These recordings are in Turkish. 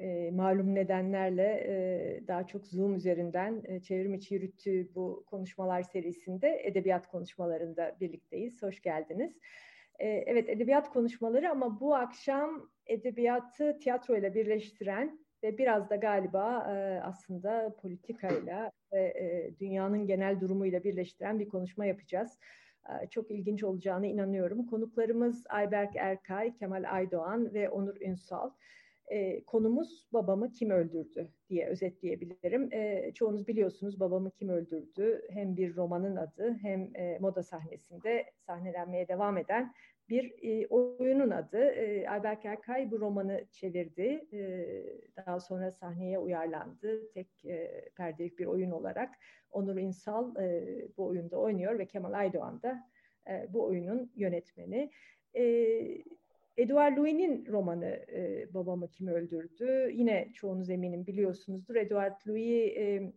e, malum nedenlerle e, daha çok Zoom üzerinden e, çevrim içi yürüttüğü bu konuşmalar serisinde edebiyat konuşmalarında birlikteyiz. Hoş geldiniz. E, evet edebiyat konuşmaları ama bu akşam edebiyatı tiyatroyla birleştiren ve biraz da galiba e, aslında politikayla ve e, dünyanın genel durumuyla birleştiren bir konuşma yapacağız. E, çok ilginç olacağını inanıyorum. Konuklarımız Ayberk Erkay, Kemal Aydoğan ve Onur Ünsal e, konumuz babamı kim öldürdü diye özetleyebilirim. E, çoğunuz biliyorsunuz babamı kim öldürdü hem bir romanın adı hem e, moda sahnesinde sahnelenmeye devam eden bir e, oyunun adı. E, Ayberk Erkay bu romanı çevirdi. E, daha sonra sahneye uyarlandı. Tek e, perdelik bir oyun olarak. Onur İnsal e, bu oyunda oynuyor ve Kemal Aydoğan da e, bu oyunun yönetmeni. E, Edouard Louis'nin romanı e, Babamı Kim Öldürdü. Yine çoğunuz eminim biliyorsunuzdur. Edouard Louis e,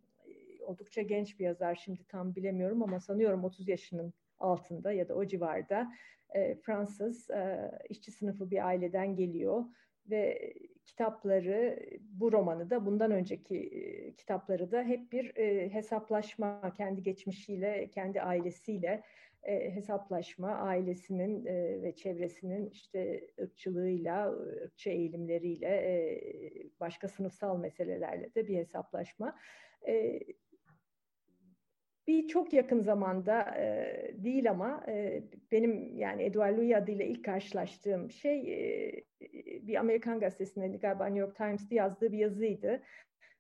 oldukça genç bir yazar. Şimdi tam bilemiyorum ama sanıyorum 30 yaşının altında ya da o civarda. E, Fransız e, işçi sınıfı bir aileden geliyor ve kitapları bu romanı da bundan önceki e, kitapları da hep bir e, hesaplaşma kendi geçmişiyle, kendi ailesiyle e, hesaplaşma, ailesinin e, ve çevresinin işte ırkçılığıyla, ırkçı eğilimleriyle, e, başka sınıfsal meselelerle de bir hesaplaşma. E, bir çok yakın zamanda e, değil ama e, benim yani Edward Louis adıyla ilk karşılaştığım şey e, bir Amerikan gazetesinde galiba New York Times'te yazdığı bir yazıydı.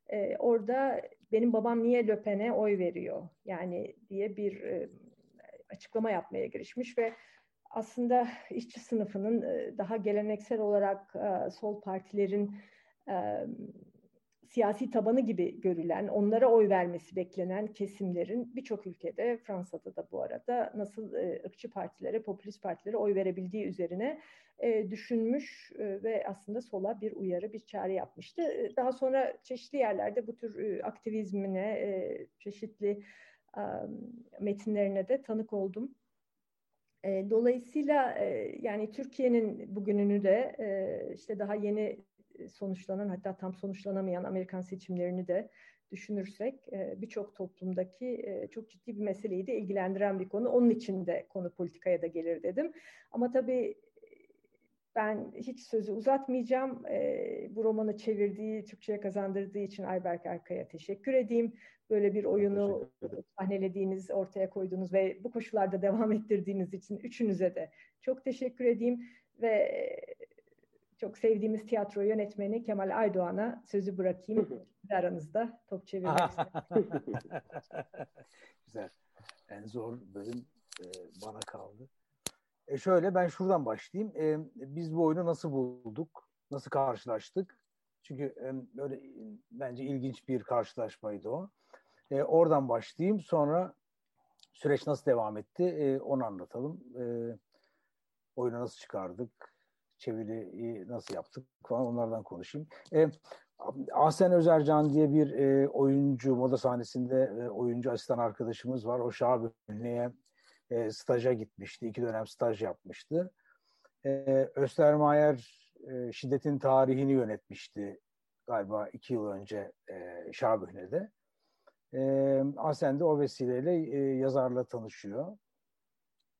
E, orada benim babam niye Löpen'e oy veriyor yani diye bir e, açıklama yapmaya girişmiş ve aslında işçi sınıfının e, daha geleneksel olarak e, sol partilerin e, siyasi tabanı gibi görülen, onlara oy vermesi beklenen kesimlerin birçok ülkede, Fransa'da da bu arada nasıl ırkçı partilere, popülist partilere oy verebildiği üzerine düşünmüş ve aslında sola bir uyarı, bir çağrı yapmıştı. Daha sonra çeşitli yerlerde bu tür aktivizmine, çeşitli metinlerine de tanık oldum. Dolayısıyla yani Türkiye'nin bugününü de işte daha yeni sonuçlanan hatta tam sonuçlanamayan Amerikan seçimlerini de düşünürsek birçok toplumdaki çok ciddi bir meseleyi de ilgilendiren bir konu. Onun için de konu politikaya da gelir dedim. Ama tabii ben hiç sözü uzatmayacağım. E, bu romanı çevirdiği, Türkçe'ye kazandırdığı için Ayberk Erkay'a teşekkür edeyim. Böyle bir oyunu sahnelediğiniz, ortaya koyduğunuz ve bu koşullarda devam ettirdiğiniz için üçünüze de çok teşekkür edeyim. Ve çok sevdiğimiz tiyatro yönetmeni Kemal Aydoğan'a sözü bırakayım. aranızda top çevirmek Güzel. En zor bölüm e, bana kaldı. E şöyle ben şuradan başlayayım. E, biz bu oyunu nasıl bulduk? Nasıl karşılaştık? Çünkü e, böyle bence ilginç bir karşılaşmaydı o. E, oradan başlayayım. Sonra süreç nasıl devam etti e, onu anlatalım. E, oyunu nasıl çıkardık? Çeviriyi nasıl yaptık falan onlardan konuşayım. E, Ahsen Özercan diye bir e, oyuncu, moda sahnesinde e, oyuncu asistan arkadaşımız var. O Şahabünlü'ye e, staja gitmişti. İki dönem staj yapmıştı. E, Östermayer e, şiddetin tarihini yönetmişti galiba iki yıl önce e, Şabühne'de. E, Asen de o vesileyle e, yazarla tanışıyor.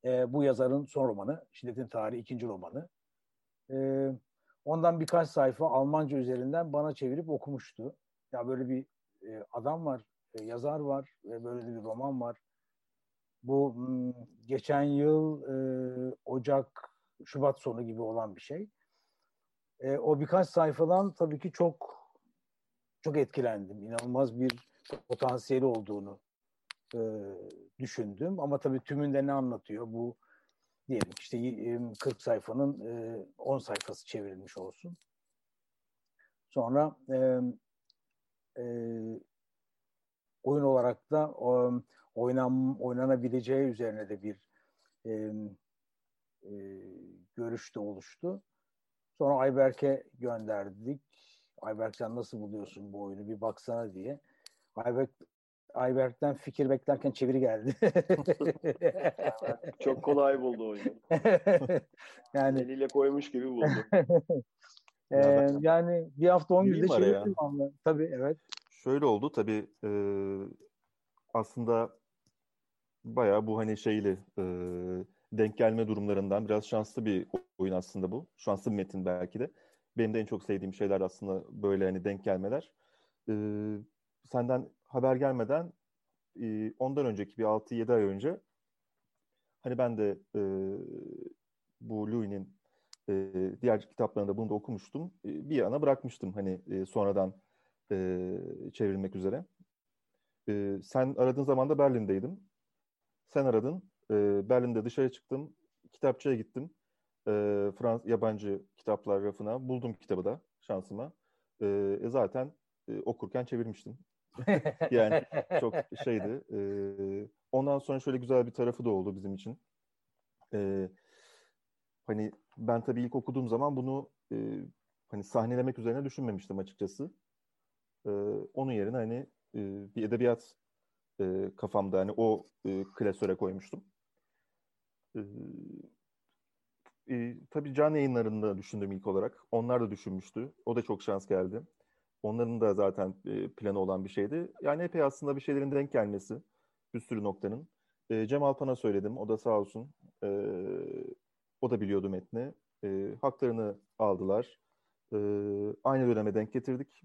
E, bu yazarın son romanı, Şiddetin Tarihi ikinci romanı. E, ondan birkaç sayfa Almanca üzerinden bana çevirip okumuştu. Ya böyle bir e, adam var, e, yazar var ve böyle bir roman var bu geçen yıl e, Ocak, Şubat sonu gibi olan bir şey. E, o birkaç sayfadan tabii ki çok çok etkilendim. İnanılmaz bir potansiyeli olduğunu e, düşündüm. Ama tabii tümünde ne anlatıyor? Bu diyelim işte 40 sayfanın 10 sayfası çevrilmiş olsun. Sonra e, e, oyun olarak da o, oynam, oynanabileceği üzerine de bir e, e, görüş de oluştu. Sonra Ayberk'e gönderdik. Ayberk sen nasıl buluyorsun bu oyunu bir baksana diye. Ayberk Ayberk'ten fikir beklerken çeviri geldi. Çok kolay buldu oyunu. yani eliyle koymuş gibi buldu. ee, yani bir hafta on günde çevirdim. Tabii evet. Şöyle oldu tabii e, aslında bayağı bu hani şeyli e, denk gelme durumlarından biraz şanslı bir oyun aslında bu. Şanslı bir metin belki de. Benim de en çok sevdiğim şeyler aslında böyle hani denk gelmeler. E, senden haber gelmeden e, ondan önceki bir 6-7 ay önce hani ben de e, bu Louis'nin e, diğer kitaplarında bunu da okumuştum. E, bir yana bırakmıştım hani e, sonradan e, çevrilmek üzere. E, sen aradığın zaman da Berlin'deydim. Sen aradın. E, Berlin'de dışarı çıktım. Kitapçıya gittim. E, Frans yabancı kitaplar rafına. Buldum kitabı da şansıma. E, zaten e, okurken çevirmiştim. yani çok şeydi. E, ondan sonra şöyle güzel bir tarafı da oldu bizim için. E, hani ben tabii ilk okuduğum zaman bunu e, hani sahnelemek üzerine düşünmemiştim açıkçası. E, onun yerine hani e, bir edebiyat e, kafamda hani o e, klasöre koymuştum. E, e, tabii can yayınlarında düşündüm ilk olarak. Onlar da düşünmüştü. O da çok şans geldi. Onların da zaten e, planı olan bir şeydi. Yani epey aslında bir şeylerin denk gelmesi. Bir sürü noktanın. E, Cem Alpan'a söyledim. O da sağ olsun. E, o da biliyordu metni. E, haklarını aldılar. E, aynı döneme denk getirdik.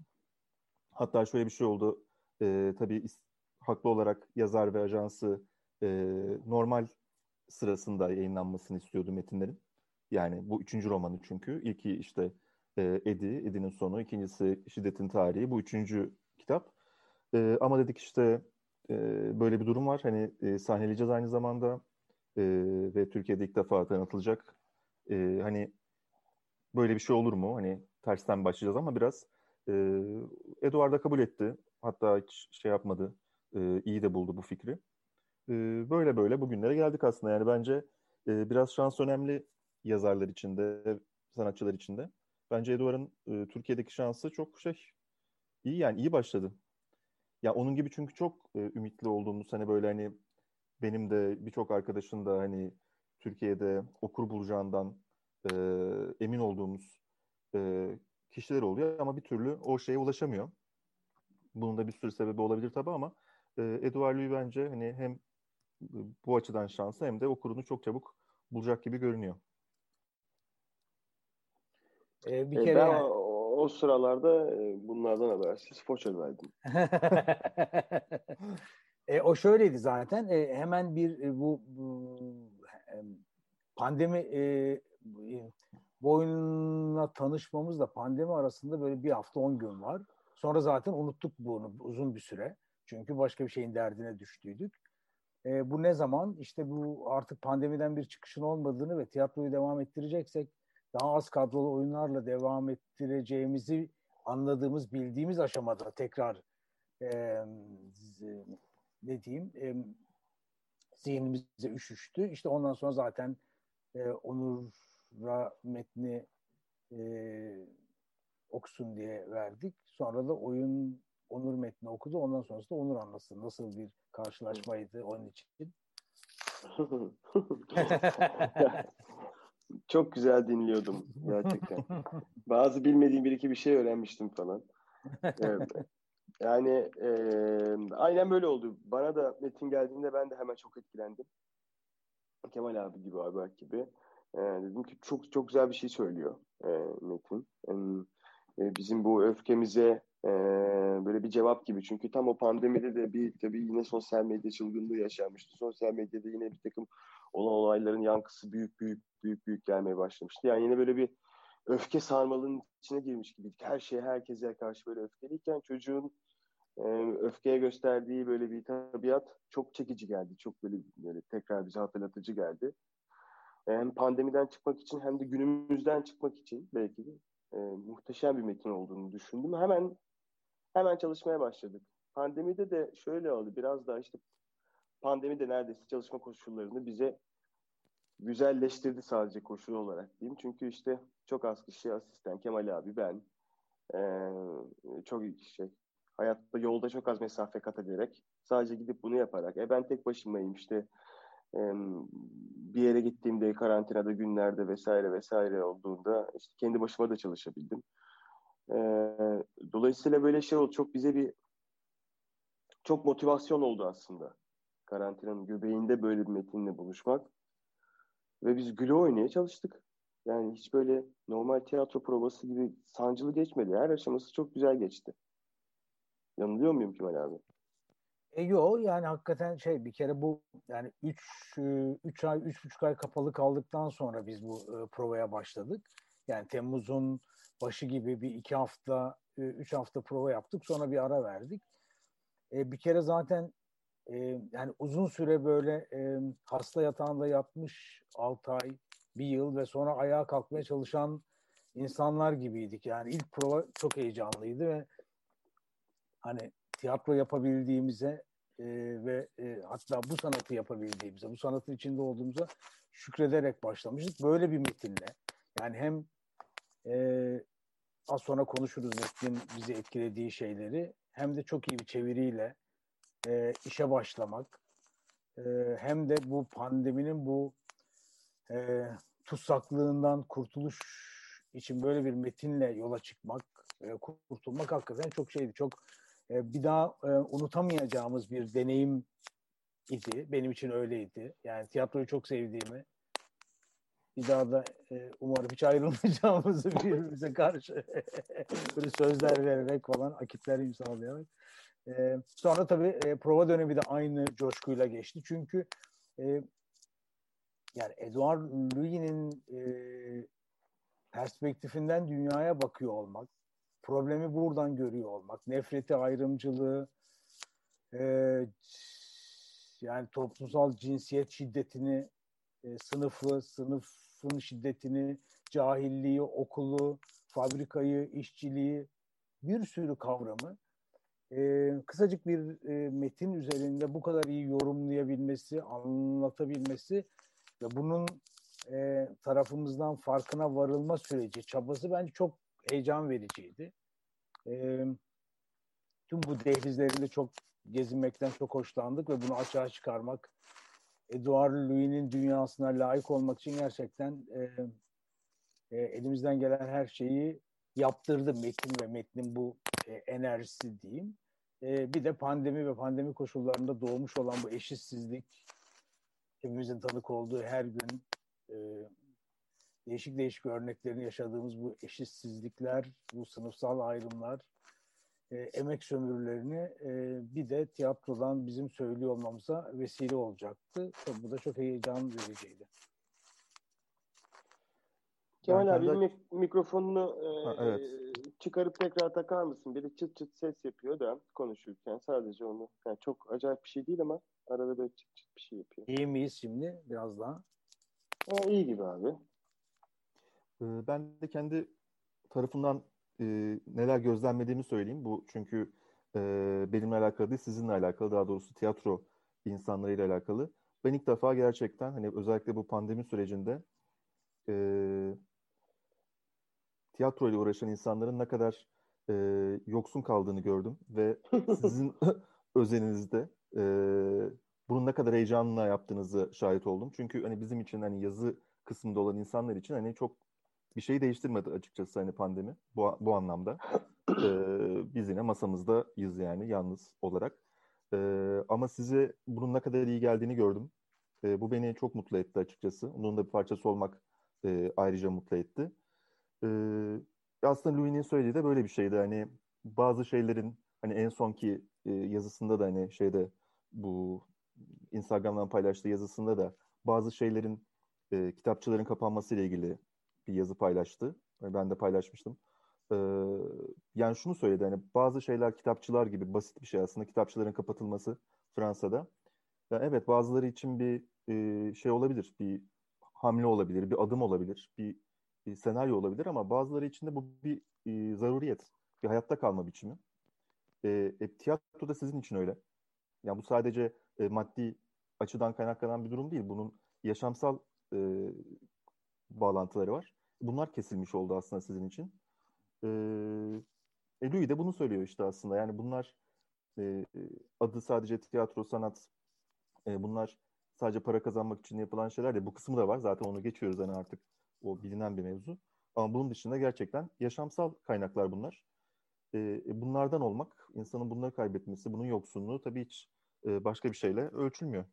Hatta şöyle bir şey oldu. E, tabii haklı olarak yazar ve ajansı e, normal sırasında yayınlanmasını istiyordu metinlerin. Yani bu üçüncü romanı çünkü. İlki işte e, Edi, Edi'nin sonu. ikincisi Şiddetin Tarihi. Bu üçüncü kitap. E, ama dedik işte e, böyle bir durum var. Hani e, sahneleyeceğiz aynı zamanda. E, ve Türkiye'de ilk defa tanıtılacak. E, hani böyle bir şey olur mu? Hani tersten başlayacağız ama biraz e, Eduard kabul etti. Hatta hiç şey yapmadı. E, iyi de buldu bu fikri. E, böyle böyle bugünlere geldik aslında. Yani bence e, biraz şans önemli yazarlar içinde, sanatçılar içinde. Bence Eduard'ın e, Türkiye'deki şansı çok şey iyi yani iyi başladı. Ya onun gibi çünkü çok e, ümitli olduğumuz hani böyle hani benim de birçok arkadaşın da hani Türkiye'de okur bulacağından e, emin olduğumuz e, kişiler oluyor ama bir türlü o şeye ulaşamıyor. Bunun da bir sürü sebebi olabilir tabii ama e, Eduard Louis bence hani hem bu açıdan şanslı hem de okurunu çok çabuk bulacak gibi görünüyor. Ee, bir e, kere ben yani... o, o sıralarda e, bunlardan habersiz Foça'daydım. e, o şöyleydi zaten. E, hemen bir e, bu, bu pandemi e, bu oyunla tanışmamızla pandemi arasında böyle bir hafta on gün var. Sonra zaten unuttuk bunu uzun bir süre. Çünkü başka bir şeyin derdine düştüydük. E, bu ne zaman? İşte bu artık pandemiden bir çıkışın olmadığını ve tiyatroyu devam ettireceksek daha az kadrolu oyunlarla devam ettireceğimizi anladığımız, bildiğimiz aşamada tekrar e, ne diyeyim e, zihnimize üşüştü. İşte ondan sonra zaten e, Onur'a metni e, okusun diye verdik. Sonra da oyun Onur metni okudu. Ondan sonrasında Onur anlasın. Nasıl bir karşılaşmaydı onun için. Çok güzel dinliyordum gerçekten. Bazı bilmediğim bir iki bir şey öğrenmiştim falan. Yani e, aynen böyle oldu. Bana da Metin geldiğinde ben de hemen çok etkilendim. Kemal abi gibi, Ayberk gibi. E, dedim ki çok çok güzel bir şey söylüyor e, Metin. E, bizim bu öfkemize e, böyle bir cevap gibi. Çünkü tam o pandemide de bir tabii yine sosyal medya çılgınlığı yaşanmıştı. Sosyal medyada yine bir takım olan olayların yankısı büyük büyük büyük büyük gelmeye başlamıştı. Yani yine böyle bir öfke sarmalının içine girmiş gibiydik. Her şeye herkese karşı böyle öfkeliyken çocuğun e, öfkeye gösterdiği böyle bir tabiat çok çekici geldi. Çok böyle, böyle tekrar bize hatırlatıcı geldi. E, hem pandemiden çıkmak için hem de günümüzden çıkmak için belki de e, muhteşem bir metin olduğunu düşündüm. Hemen hemen çalışmaya başladık. pandemide de şöyle oldu. Biraz daha işte pandemi de neredeyse çalışma koşullarını bize güzelleştirdi sadece koşul olarak diyeyim. Çünkü işte çok az kişi asistan, Kemal abi, ben, ee, çok şey, hayatta yolda çok az mesafe kat ederek sadece gidip bunu yaparak, e ben tek başımayım işte e, bir yere gittiğimde karantinada günlerde vesaire vesaire olduğunda işte kendi başıma da çalışabildim. Dolayısıyla böyle şey oldu. Çok bize bir çok motivasyon oldu aslında. Karantinanın göbeğinde böyle bir metinle buluşmak. Ve biz güle oynaya çalıştık. Yani hiç böyle normal tiyatro provası gibi sancılı geçmedi. Her aşaması çok güzel geçti. Yanılıyor muyum Kemal abi? E yo yani hakikaten şey bir kere bu yani 3 3 ay 3,5 ay kapalı kaldıktan sonra biz bu e, provaya başladık. Yani Temmuz'un başı gibi bir iki hafta, e, üç hafta prova yaptık. Sonra bir ara verdik. E, bir kere zaten e, yani uzun süre böyle e, hasta yatağında yatmış 6 ay, bir yıl ve sonra ayağa kalkmaya çalışan insanlar gibiydik. Yani ilk prova çok heyecanlıydı ve hani tiyatro yapabildiğimize e, ve e, hatta bu sanatı yapabildiğimize, bu sanatın içinde olduğumuza şükrederek başlamıştık. Böyle bir metinle. Yani hem e, az sonra konuşuruz metnin bizi etkilediği şeyleri hem de çok iyi bir çeviriyle e, işe başlamak e, hem de bu pandeminin bu e, tutsaklığından kurtuluş için böyle bir metinle yola çıkmak, e, kurtulmak hakikaten çok şeydi. Çok e, bir daha e, unutamayacağımız bir deneyim idi. Benim için öyleydi. Yani tiyatroyu çok sevdiğimi, bir daha da e, umarım hiç ayrılmayacağımızı birbirimize karşı böyle sözler vererek falan akitler imzalayarak. E, sonra tabii e, prova dönemi de aynı coşkuyla geçti. Çünkü e, yani Edouard Louis'nin e, perspektifinden dünyaya bakıyor olmak, problemi buradan görüyor olmak, nefreti, ayrımcılığı, e, yani toplumsal cinsiyet şiddetini, e, sınıfı, sınıfın şiddetini, cahilliği, okulu, fabrikayı, işçiliği, bir sürü kavramı e, kısacık bir e, metin üzerinde bu kadar iyi yorumlayabilmesi, anlatabilmesi ve bunun e, tarafımızdan farkına varılma süreci, çabası bence çok heyecan vericiydi. E, tüm bu dehlizlerinde çok gezinmekten çok hoşlandık ve bunu açığa çıkarmak, Edouard Louis'nin dünyasına layık olmak için gerçekten e, e, elimizden gelen her şeyi yaptırdı metin ve metnin bu e, enerjisi diyeyim. E, bir de pandemi ve pandemi koşullarında doğmuş olan bu eşitsizlik, hepimizin tanık olduğu her gün e, değişik değişik örneklerini yaşadığımız bu eşitsizlikler, bu sınıfsal ayrımlar, e, emek sömürülerini e, bir de tiyatrodan bizim söylüyor olmamıza vesile olacaktı. Tabii bu da çok heyecan vericiydi. Kemal abi de... mik- mikrofonunu e, ha, evet. çıkarıp tekrar takar mısın? Biri çıt çıt ses yapıyor da konuşurken sadece onu. Yani çok acayip bir şey değil ama arada böyle çıt çıt bir şey yapıyor. İyi miyiz şimdi biraz daha? E, iyi gibi abi. Ee, ben de kendi tarafından e, neler gözlemlediğimi söyleyeyim. Bu çünkü e, benimle alakalı değil, sizinle alakalı. Daha doğrusu tiyatro insanlarıyla alakalı. Ben ilk defa gerçekten hani özellikle bu pandemi sürecinde e, tiyatro ile uğraşan insanların ne kadar e, yoksun kaldığını gördüm ve sizin özeninizde e, bunun ne kadar heyecanla yaptığınızı şahit oldum. Çünkü hani bizim için hani yazı kısmında olan insanlar için hani çok bir şey değiştirmedi açıkçası hani pandemi bu, bu anlamda. Ee, biz yine masamızdayız yani yalnız olarak. Ee, ama size bunun ne kadar iyi geldiğini gördüm. Ee, bu beni çok mutlu etti açıkçası. Bunun da bir parçası olmak e, ayrıca mutlu etti. Ee, aslında Louis'nin söylediği de böyle bir şeydi. Hani bazı şeylerin hani en sonki e, yazısında da hani şeyde bu Instagram'dan paylaştığı yazısında da bazı şeylerin e, kitapçıların kapanması ile ilgili bir yazı paylaştı. Ben de paylaşmıştım. Ee, yani şunu söyledi hani bazı şeyler kitapçılar gibi basit bir şey aslında kitapçıların kapatılması Fransa'da. Yani evet bazıları için bir e, şey olabilir, bir hamle olabilir, bir adım olabilir, bir, bir senaryo olabilir ama bazıları için de bu bir e, zaruriyet, bir hayatta kalma biçimi. E, e, tiyatro da sizin için öyle. Yani bu sadece e, maddi açıdan kaynaklanan bir durum değil. Bunun yaşamsal e, bağlantıları var. Bunlar kesilmiş oldu aslında sizin için. E, e Louis de bunu söylüyor işte aslında. Yani bunlar e, adı sadece tiyatro, sanat e, bunlar sadece para kazanmak için yapılan şeyler de bu kısmı da var. Zaten onu geçiyoruz hani artık o bilinen bir mevzu. Ama bunun dışında gerçekten yaşamsal kaynaklar bunlar. E, bunlardan olmak, insanın bunları kaybetmesi, bunun yoksunluğu tabii hiç e, başka bir şeyle ölçülmüyor.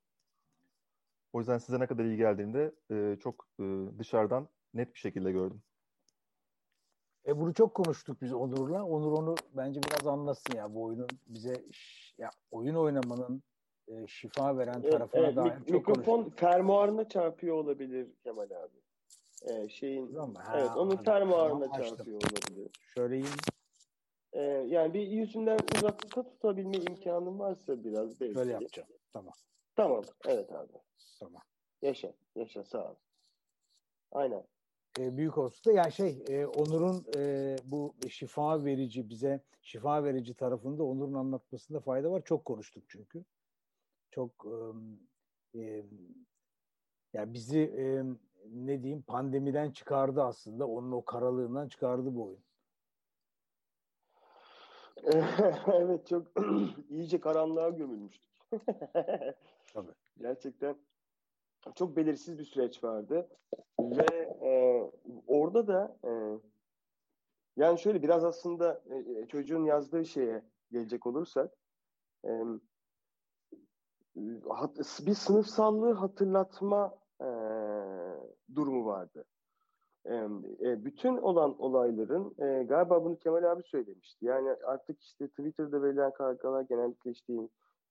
O yüzden size ne kadar iyi geldiğinde e, çok e, dışarıdan net bir şekilde gördüm. E bunu çok konuştuk biz Onur'la. Onur onu bence biraz anlatsın ya bu oyunun bize ya oyun oynamanın e, şifa veren tarafına evet, dair mik- çok mikrofon konuştuk. fermuarına çarpıyor olabilir Kemal abi. Ee, şeyin ha, evet onun fermuarına tamam, çarpıyor olabilir. Şöyle Ee, yani bir yüzünden uzakta tutabilme imkanın varsa biraz belki. Şöyle yapacağım. Tamam. Tamam. Evet abi. Tamam. Yaşa. Yaşa sağ ol. Aynen e, büyük olsa yani şey e, Onur'un e, bu şifa verici bize şifa verici tarafında Onur'un anlatmasında fayda var. Çok konuştuk çünkü. Çok e, e, yani bizi e, ne diyeyim pandemiden çıkardı aslında. Onun o karalığından çıkardı bu oyun. evet çok iyice karanlığa gömülmüştük. Tabii. Gerçekten çok belirsiz bir süreç vardı ve orada da e, yani şöyle biraz aslında e, çocuğun yazdığı şeye gelecek olursak e, hat, bir sınıfsallığı hatırlatma e, durumu vardı. E, e, bütün olan olayların e, galiba bunu Kemal abi söylemişti. Yani artık işte Twitter'da verilen kargalar genellikle işte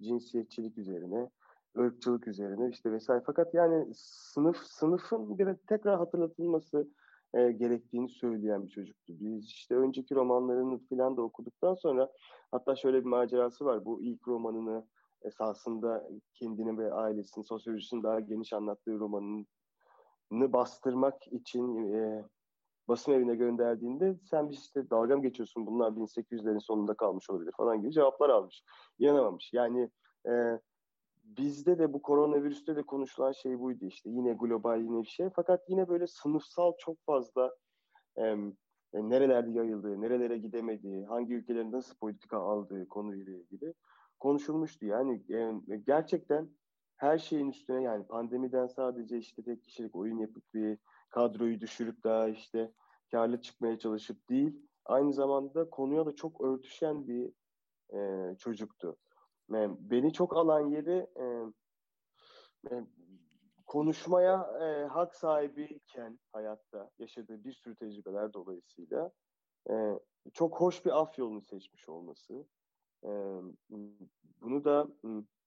cinsiyetçilik üzerine, ırkçılık üzerine işte vesaire. Fakat yani sınıf sınıfın bir tekrar hatırlatılması e, gerektiğini söyleyen bir çocuktu. Biz işte önceki romanlarını falan da okuduktan sonra hatta şöyle bir macerası var. Bu ilk romanını esasında kendini ve ailesini, sosyolojisini daha geniş anlattığı romanını bastırmak için e, basım evine gönderdiğinde sen bir işte dalga mı geçiyorsun bunlar 1800'lerin sonunda kalmış olabilir falan gibi cevaplar almış. İnanamamış. Yani e, bizde de bu koronavirüste de konuşulan şey buydu işte. Yine global yine bir şey. Fakat yine böyle sınıfsal çok fazla e, nerelerde yayıldığı, nerelere gidemediği, hangi ülkelerin nasıl politika aldığı konuyla ilgili konuşulmuştu. Yani e, gerçekten her şeyin üstüne yani pandemiden sadece işte tek kişilik oyun yapıp bir kadroyu düşürüp daha işte karlı çıkmaya çalışıp değil, aynı zamanda konuya da çok örtüşen bir e, çocuktu. Beni çok alan yeri e, e, konuşmaya e, hak sahibiyken hayatta yaşadığı bir sürü tecrübeler dolayısıyla e, çok hoş bir af yolunu seçmiş olması. E, bunu da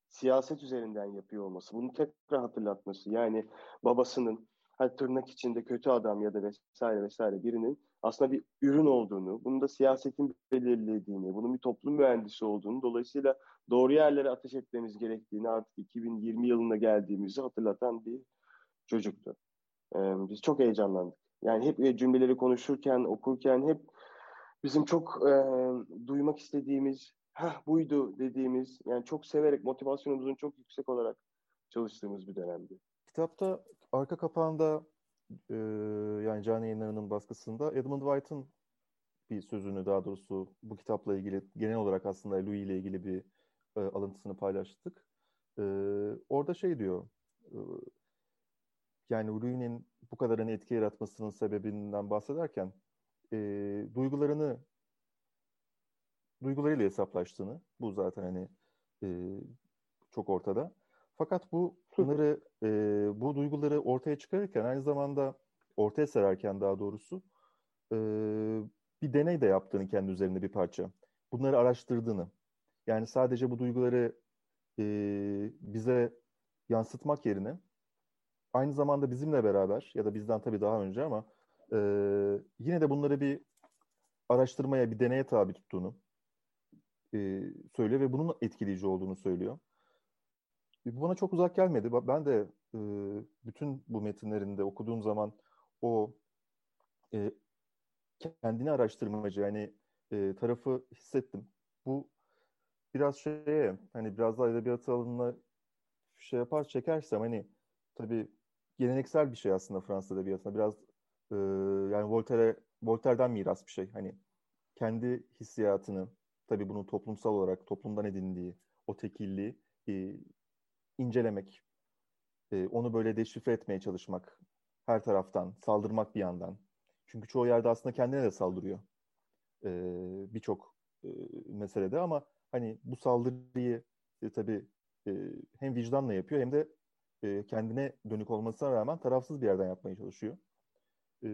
siyaset üzerinden yapıyor olması, bunu tekrar hatırlatması. Yani babasının hani tırnak içinde kötü adam ya da vesaire vesaire birinin aslında bir ürün olduğunu, bunu da siyasetin belirlediğini, bunun bir toplum mühendisi olduğunu, dolayısıyla doğru yerlere ateş etmemiz gerektiğini artık 2020 yılına geldiğimizi hatırlatan bir çocuktu. Ee, biz çok heyecanlandık. Yani hep cümleleri konuşurken, okurken hep bizim çok e, duymak istediğimiz, heh buydu dediğimiz, yani çok severek, motivasyonumuzun çok yüksek olarak çalıştığımız bir dönemdi. Kitapta arka kapağında e, yani Can Yayınları'nın baskısında Edmund White'ın bir sözünü daha doğrusu bu kitapla ilgili genel olarak aslında Louis ile ilgili bir e, alıntısını paylaştık. E, orada şey diyor e, yani Louis'nin bu kadar hani etki yaratmasının sebebinden bahsederken e, duygularını duygularıyla hesaplaştığını bu zaten hani e, çok ortada. Fakat bu bunları e, bu duyguları ortaya çıkarırken aynı zamanda ortaya sererken daha doğrusu e, bir deney de yaptığını kendi üzerinde bir parça. Bunları araştırdığını. Yani sadece bu duyguları e, bize yansıtmak yerine aynı zamanda bizimle beraber ya da bizden tabii daha önce ama e, yine de bunları bir araştırmaya, bir deneye tabi tuttuğunu e, söylüyor ve bunun etkileyici olduğunu söylüyor. Bu bana çok uzak gelmedi. Ben de e, bütün bu metinlerinde okuduğum zaman o e, kendini araştırmacı yani e, tarafı hissettim. Bu biraz şeye hani biraz daha edebiyat alanına şey yapar çekersem hani tabii geleneksel bir şey aslında Fransız edebiyatına biraz e, yani Voltaire Voltaire'den miras bir şey. Hani kendi hissiyatını tabii bunu toplumsal olarak toplumdan edindiği o tekilliği e, incelemek, e, onu böyle deşifre etmeye çalışmak her taraftan, saldırmak bir yandan. Çünkü çoğu yerde aslında kendine de saldırıyor e, birçok e, meselede ama hani bu saldırıyı e, tabii e, hem vicdanla yapıyor hem de e, kendine dönük olmasına rağmen tarafsız bir yerden yapmaya çalışıyor. E,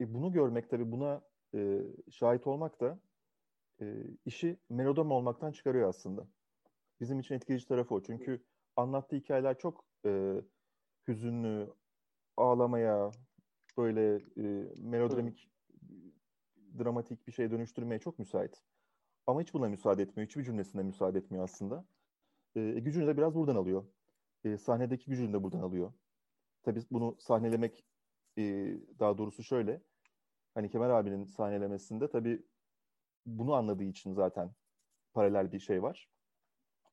e, bunu görmek tabii buna e, şahit olmak da e, işi melodram olmaktan çıkarıyor aslında. Bizim için etkileyici tarafı o. Çünkü anlattığı hikayeler çok e, hüzünlü, ağlamaya, böyle e, melodramik, dramatik bir şeye dönüştürmeye çok müsait. Ama hiç buna müsaade etmiyor. Hiçbir cümlesinde müsaade etmiyor aslında. E, gücünü de biraz buradan alıyor. E, sahnedeki gücünü de buradan alıyor. Tabii bunu sahnelemek e, daha doğrusu şöyle. Hani Kemal abinin sahnelemesinde tabii bunu anladığı için zaten paralel bir şey var.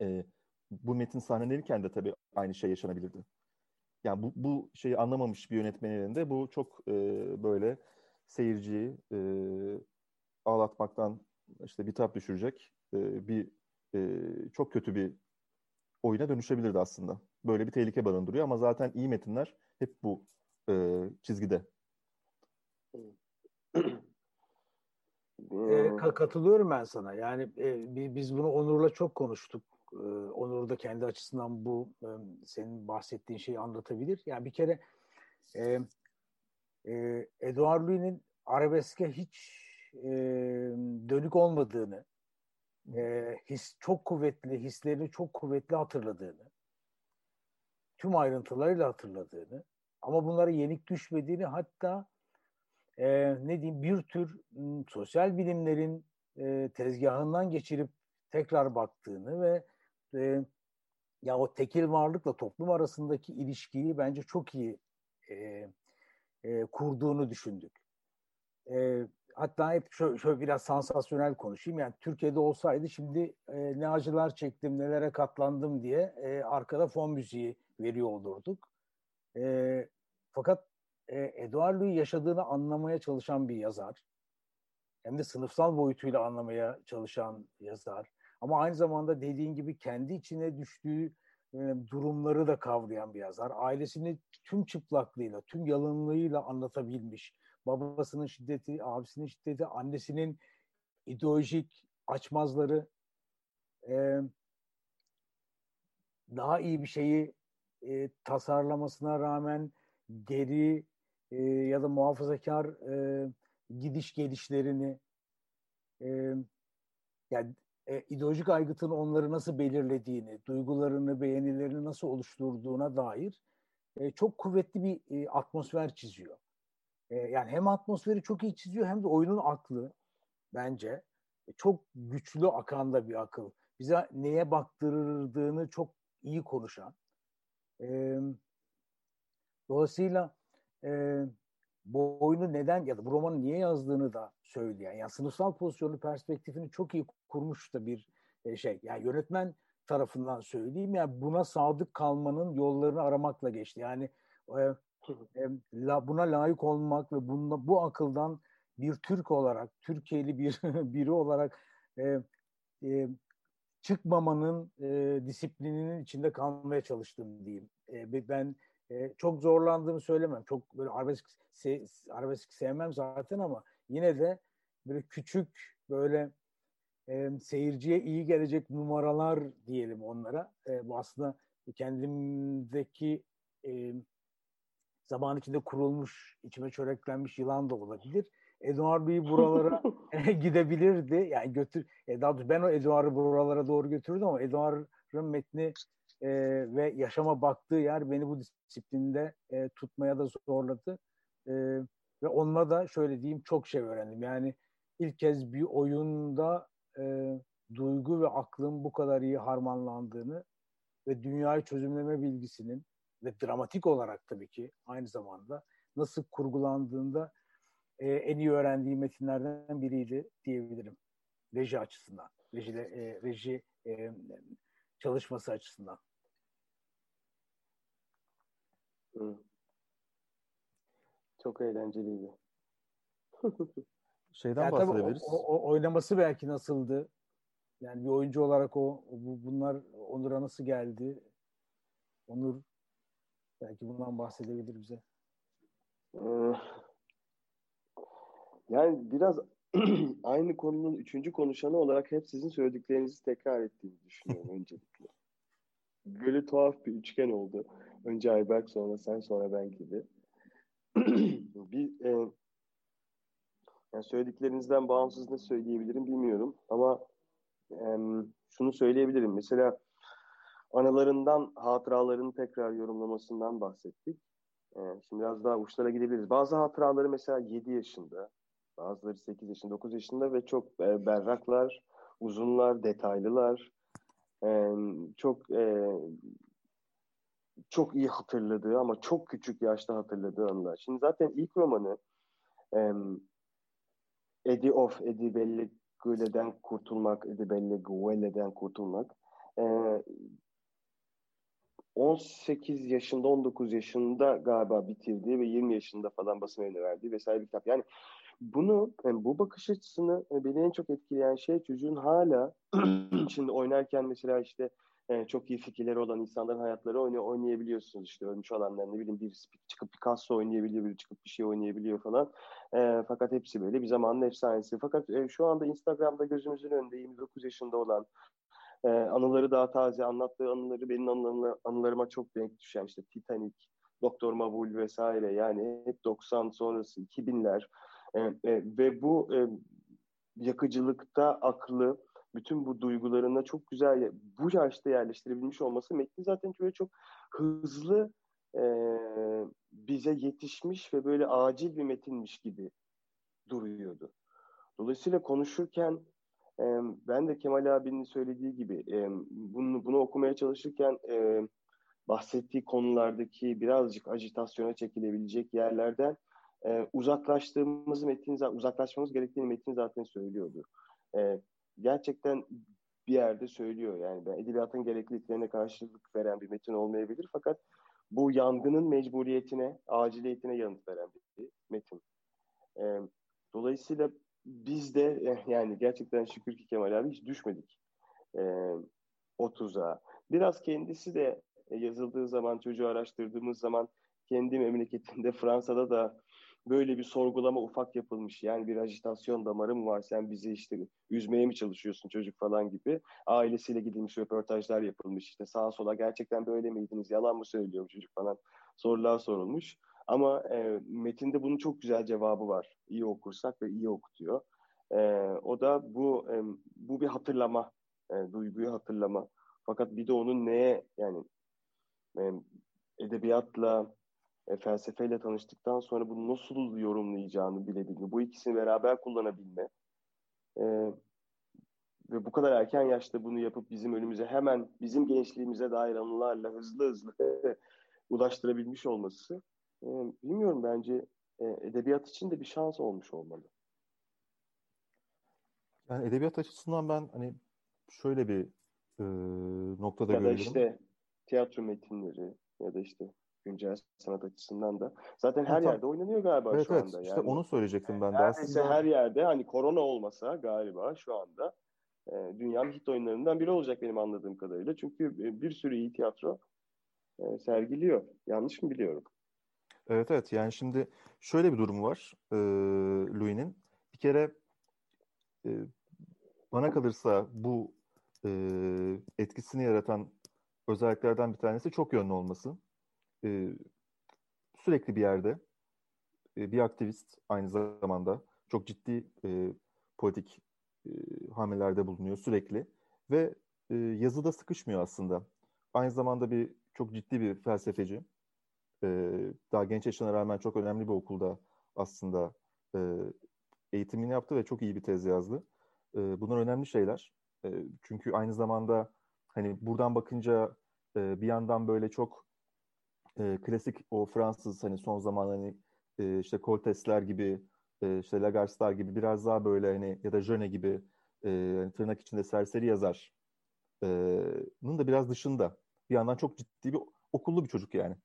E, bu metin sahnelenirken de tabii aynı şey yaşanabilirdi. Yani bu, bu şeyi anlamamış bir yönetmenin elinde bu çok e, böyle seyirciyi e, ağlatmaktan işte bir tap düşürecek e, bir e, çok kötü bir oyuna dönüşebilirdi aslında. Böyle bir tehlike barındırıyor ama zaten iyi metinler hep bu e, çizgide. E, katılıyorum ben sana. Yani e, biz bunu Onur'la çok konuştuk. E, Onur da kendi açısından bu e, senin bahsettiğin şeyi anlatabilir. Yani bir kere e, e, Edouard Louis'nin arabeske hiç e, dönük olmadığını, e, his çok kuvvetli, hislerini çok kuvvetli hatırladığını, tüm ayrıntılarıyla hatırladığını ama bunlara yenik düşmediğini hatta e, ne diyeyim bir tür m, sosyal bilimlerin e, tezgahından geçirip tekrar baktığını ve e, ya o tekil varlıkla toplum arasındaki ilişkiyi bence çok iyi e, e, kurduğunu düşündük. E, hatta hep şöyle, şöyle biraz sansasyonel konuşayım. Yani Türkiye'de olsaydı şimdi e, ne acılar çektim, nelere katlandım diye e, arkada fon müziği veriyor olurduk. E, fakat e, Edouard yaşadığını anlamaya çalışan bir yazar. Hem de sınıfsal boyutuyla anlamaya çalışan yazar. Ama aynı zamanda dediğin gibi kendi içine düştüğü e, durumları da kavrayan bir yazar. Ailesini tüm çıplaklığıyla, tüm yalınlığıyla anlatabilmiş. Babasının şiddeti, abisinin şiddeti, annesinin ideolojik açmazları, e, daha iyi bir şeyi e, tasarlamasına rağmen geri e, ya da muhafazakar e, gidiş gelişlerini e, yani e, ideolojik aygıtın onları nasıl belirlediğini, duygularını, beğenilerini nasıl oluşturduğuna dair e, çok kuvvetli bir e, atmosfer çiziyor. E, yani hem atmosferi çok iyi çiziyor hem de oyunun aklı bence e, çok güçlü akan da bir akıl. Bize neye baktırdığını çok iyi konuşan. Dolayısıyla bu oyunu neden ya da bu romanı niye yazdığını da söyleyen, yani sınıfsal pozisyonu perspektifini çok iyi kurmuş da bir e, şey. Yani yönetmen tarafından söyleyeyim yani buna sadık kalmanın yollarını aramakla geçti. Yani buna layık olmak ve bunda, bu akıldan bir Türk olarak, Türkiye'li bir biri olarak e, e, çıkmamanın e, disiplininin içinde kalmaya çalıştım diyeyim. E, ben e, çok zorlandığımı söylemem. Çok böyle arabesk, se, arabesk sevmem zaten ama yine de böyle küçük böyle e, seyirciye iyi gelecek numaralar diyelim onlara. E, bu aslında kendimdeki e, zaman içinde kurulmuş, içime çöreklenmiş yılan da olabilir. Eduard Bey buralara gidebilirdi. Yani götür, e, daha doğrusu ben o Eduard'ı buralara doğru götürdüm ama Eduard'ın metni e, ve yaşama baktığı yer beni bu disiplinde e, tutmaya da zorladı. E, ve onunla da şöyle diyeyim çok şey öğrendim. Yani ilk kez bir oyunda e, duygu ve aklın bu kadar iyi harmanlandığını ve dünyayı çözümleme bilgisinin ve dramatik olarak tabii ki aynı zamanda nasıl kurgulandığında e, en iyi öğrendiğim metinlerden biriydi diyebilirim. reji açısından, reji, e, reji e, çalışması açısından. Çok eğlenceliydi. Şeyden yani bahsedebiliriz. O, o, oynaması belki nasıldı? Yani bir oyuncu olarak o bu, bunlar Onur'a nasıl geldi? Onur belki bundan bahsedebilir bize. Ee, yani biraz aynı konunun üçüncü konuşanı olarak hep sizin söylediklerinizi tekrar ettiğimi düşünüyorum öncelikle. Böyle tuhaf bir üçgen oldu. Önce Ayberk sonra sen sonra ben gibi. bir e, yani söylediklerinizden bağımsız ne söyleyebilirim bilmiyorum ama e, şunu söyleyebilirim. Mesela anılarından, hatıralarını tekrar yorumlamasından bahsettik. E, şimdi biraz daha uçlara gidebiliriz. Bazı hatıraları mesela 7 yaşında, bazıları 8 yaşında, 9 yaşında ve çok e, berraklar, uzunlar, detaylılar. E, çok e, çok iyi hatırladığı ama çok küçük yaşta hatırladığı anılar. Şimdi zaten ilk romanı e, Eddie of Eddie Belleguele'den kurtulmak, Eddie Belleguele'den kurtulmak e, 18 yaşında 19 yaşında galiba bitirdiği ve 20 yaşında falan basım evine verdiği vesaire bir kitap. Yani bunu yani bu bakış açısını beni en çok etkileyen şey çocuğun hala şimdi oynarken mesela işte e, çok iyi fikirleri olan insanların hayatları oynuyor, oynayabiliyorsunuz işte ölmüş olanlar ne bileyim bir çıkıp Picasso oynayabiliyor, biri çıkıp bir şey oynayabiliyor falan. E, fakat hepsi böyle bir zamanın efsanesi. Fakat e, şu anda Instagram'da gözümüzün önünde 29 yaşında olan e, anıları daha taze anlattığı anıları benim anılarıma, anılarıma çok denk düşen işte Titanic, Doktor Mabul vesaire yani hep 90 sonrası 2000'ler e, e, ve bu e, yakıcılıkta aklı bütün bu duygularına çok güzel bu yaşta yerleştirebilmiş olması metni zaten böyle çok hızlı e, bize yetişmiş ve böyle acil bir metinmiş gibi duruyordu. Dolayısıyla konuşurken ben de Kemal abinin söylediği gibi bunu, bunu okumaya çalışırken bahsettiği konulardaki birazcık ajitasyona çekilebilecek yerlerden uzaklaştığımız metin uzaklaşmamız gerektiğini metin zaten söylüyordu. Gerçekten bir yerde söylüyor. Yani ben edebiyatın gerekliliklerine karşılık veren bir metin olmayabilir fakat bu yangının mecburiyetine, aciliyetine yanıt veren bir metin. Dolayısıyla biz de eh, yani gerçekten şükür ki Kemal abi hiç düşmedik e, o tuzağa. Biraz kendisi de yazıldığı zaman, çocuğu araştırdığımız zaman kendi memleketinde Fransa'da da böyle bir sorgulama ufak yapılmış. Yani bir ajitasyon damarı mı var? Sen bizi işte üzmeye mi çalışıyorsun çocuk falan gibi. Ailesiyle gidilmiş röportajlar yapılmış. İşte sağa sola gerçekten böyle miydiniz? Yalan mı söylüyor çocuk falan sorular sorulmuş. Ama e, metinde bunun çok güzel cevabı var. İyi okursak ve iyi okutuyor. E, o da bu e, bu bir hatırlama, e, duyguyu hatırlama. Fakat bir de onun neye yani e, edebiyatla e, felsefeyle tanıştıktan sonra bunu nasıl yorumlayacağını bilebilme, bu ikisini beraber kullanabilme e, ve bu kadar erken yaşta bunu yapıp bizim önümüze hemen bizim gençliğimize dair anılarla hızlı hızlı ulaştırabilmiş olması e, bilmiyorum bence e, edebiyat için de bir şans olmuş olmalı. Yani edebiyat açısından ben hani şöyle bir e, noktada ya görüyorum. Ya da işte tiyatro metinleri ya da işte güncel sanat açısından da. Zaten her yerde oynanıyor galiba evet, şu evet. anda. Yani. İşte onu söyleyecektim ben de aslında. her yerde hani korona olmasa galiba şu anda e, dünyanın hit oyunlarından biri olacak benim anladığım kadarıyla. Çünkü bir sürü iyi tiyatro e, sergiliyor. Yanlış mı biliyorum? Evet evet yani şimdi şöyle bir durum var e, Louis'nin. Bir kere e, bana kalırsa bu e, etkisini yaratan özelliklerden bir tanesi çok yönlü olması e, sürekli bir yerde e, bir aktivist aynı zamanda çok ciddi e, politik e, hamlelerde bulunuyor sürekli ve e, yazıda sıkışmıyor aslında. Aynı zamanda bir çok ciddi bir felsefeci. Daha genç yaşına rağmen çok önemli bir okulda aslında eğitimini yaptı ve çok iyi bir tez yazdı. Bunlar önemli şeyler. Çünkü aynı zamanda hani buradan bakınca bir yandan böyle çok klasik o Fransız hani son zaman hani işte Coltes'ler gibi işte Lagars'lar gibi biraz daha böyle hani ya da Jöne gibi e, tırnak içinde serseri yazarının da biraz dışında. Bir yandan çok ciddi bir okullu bir çocuk yani.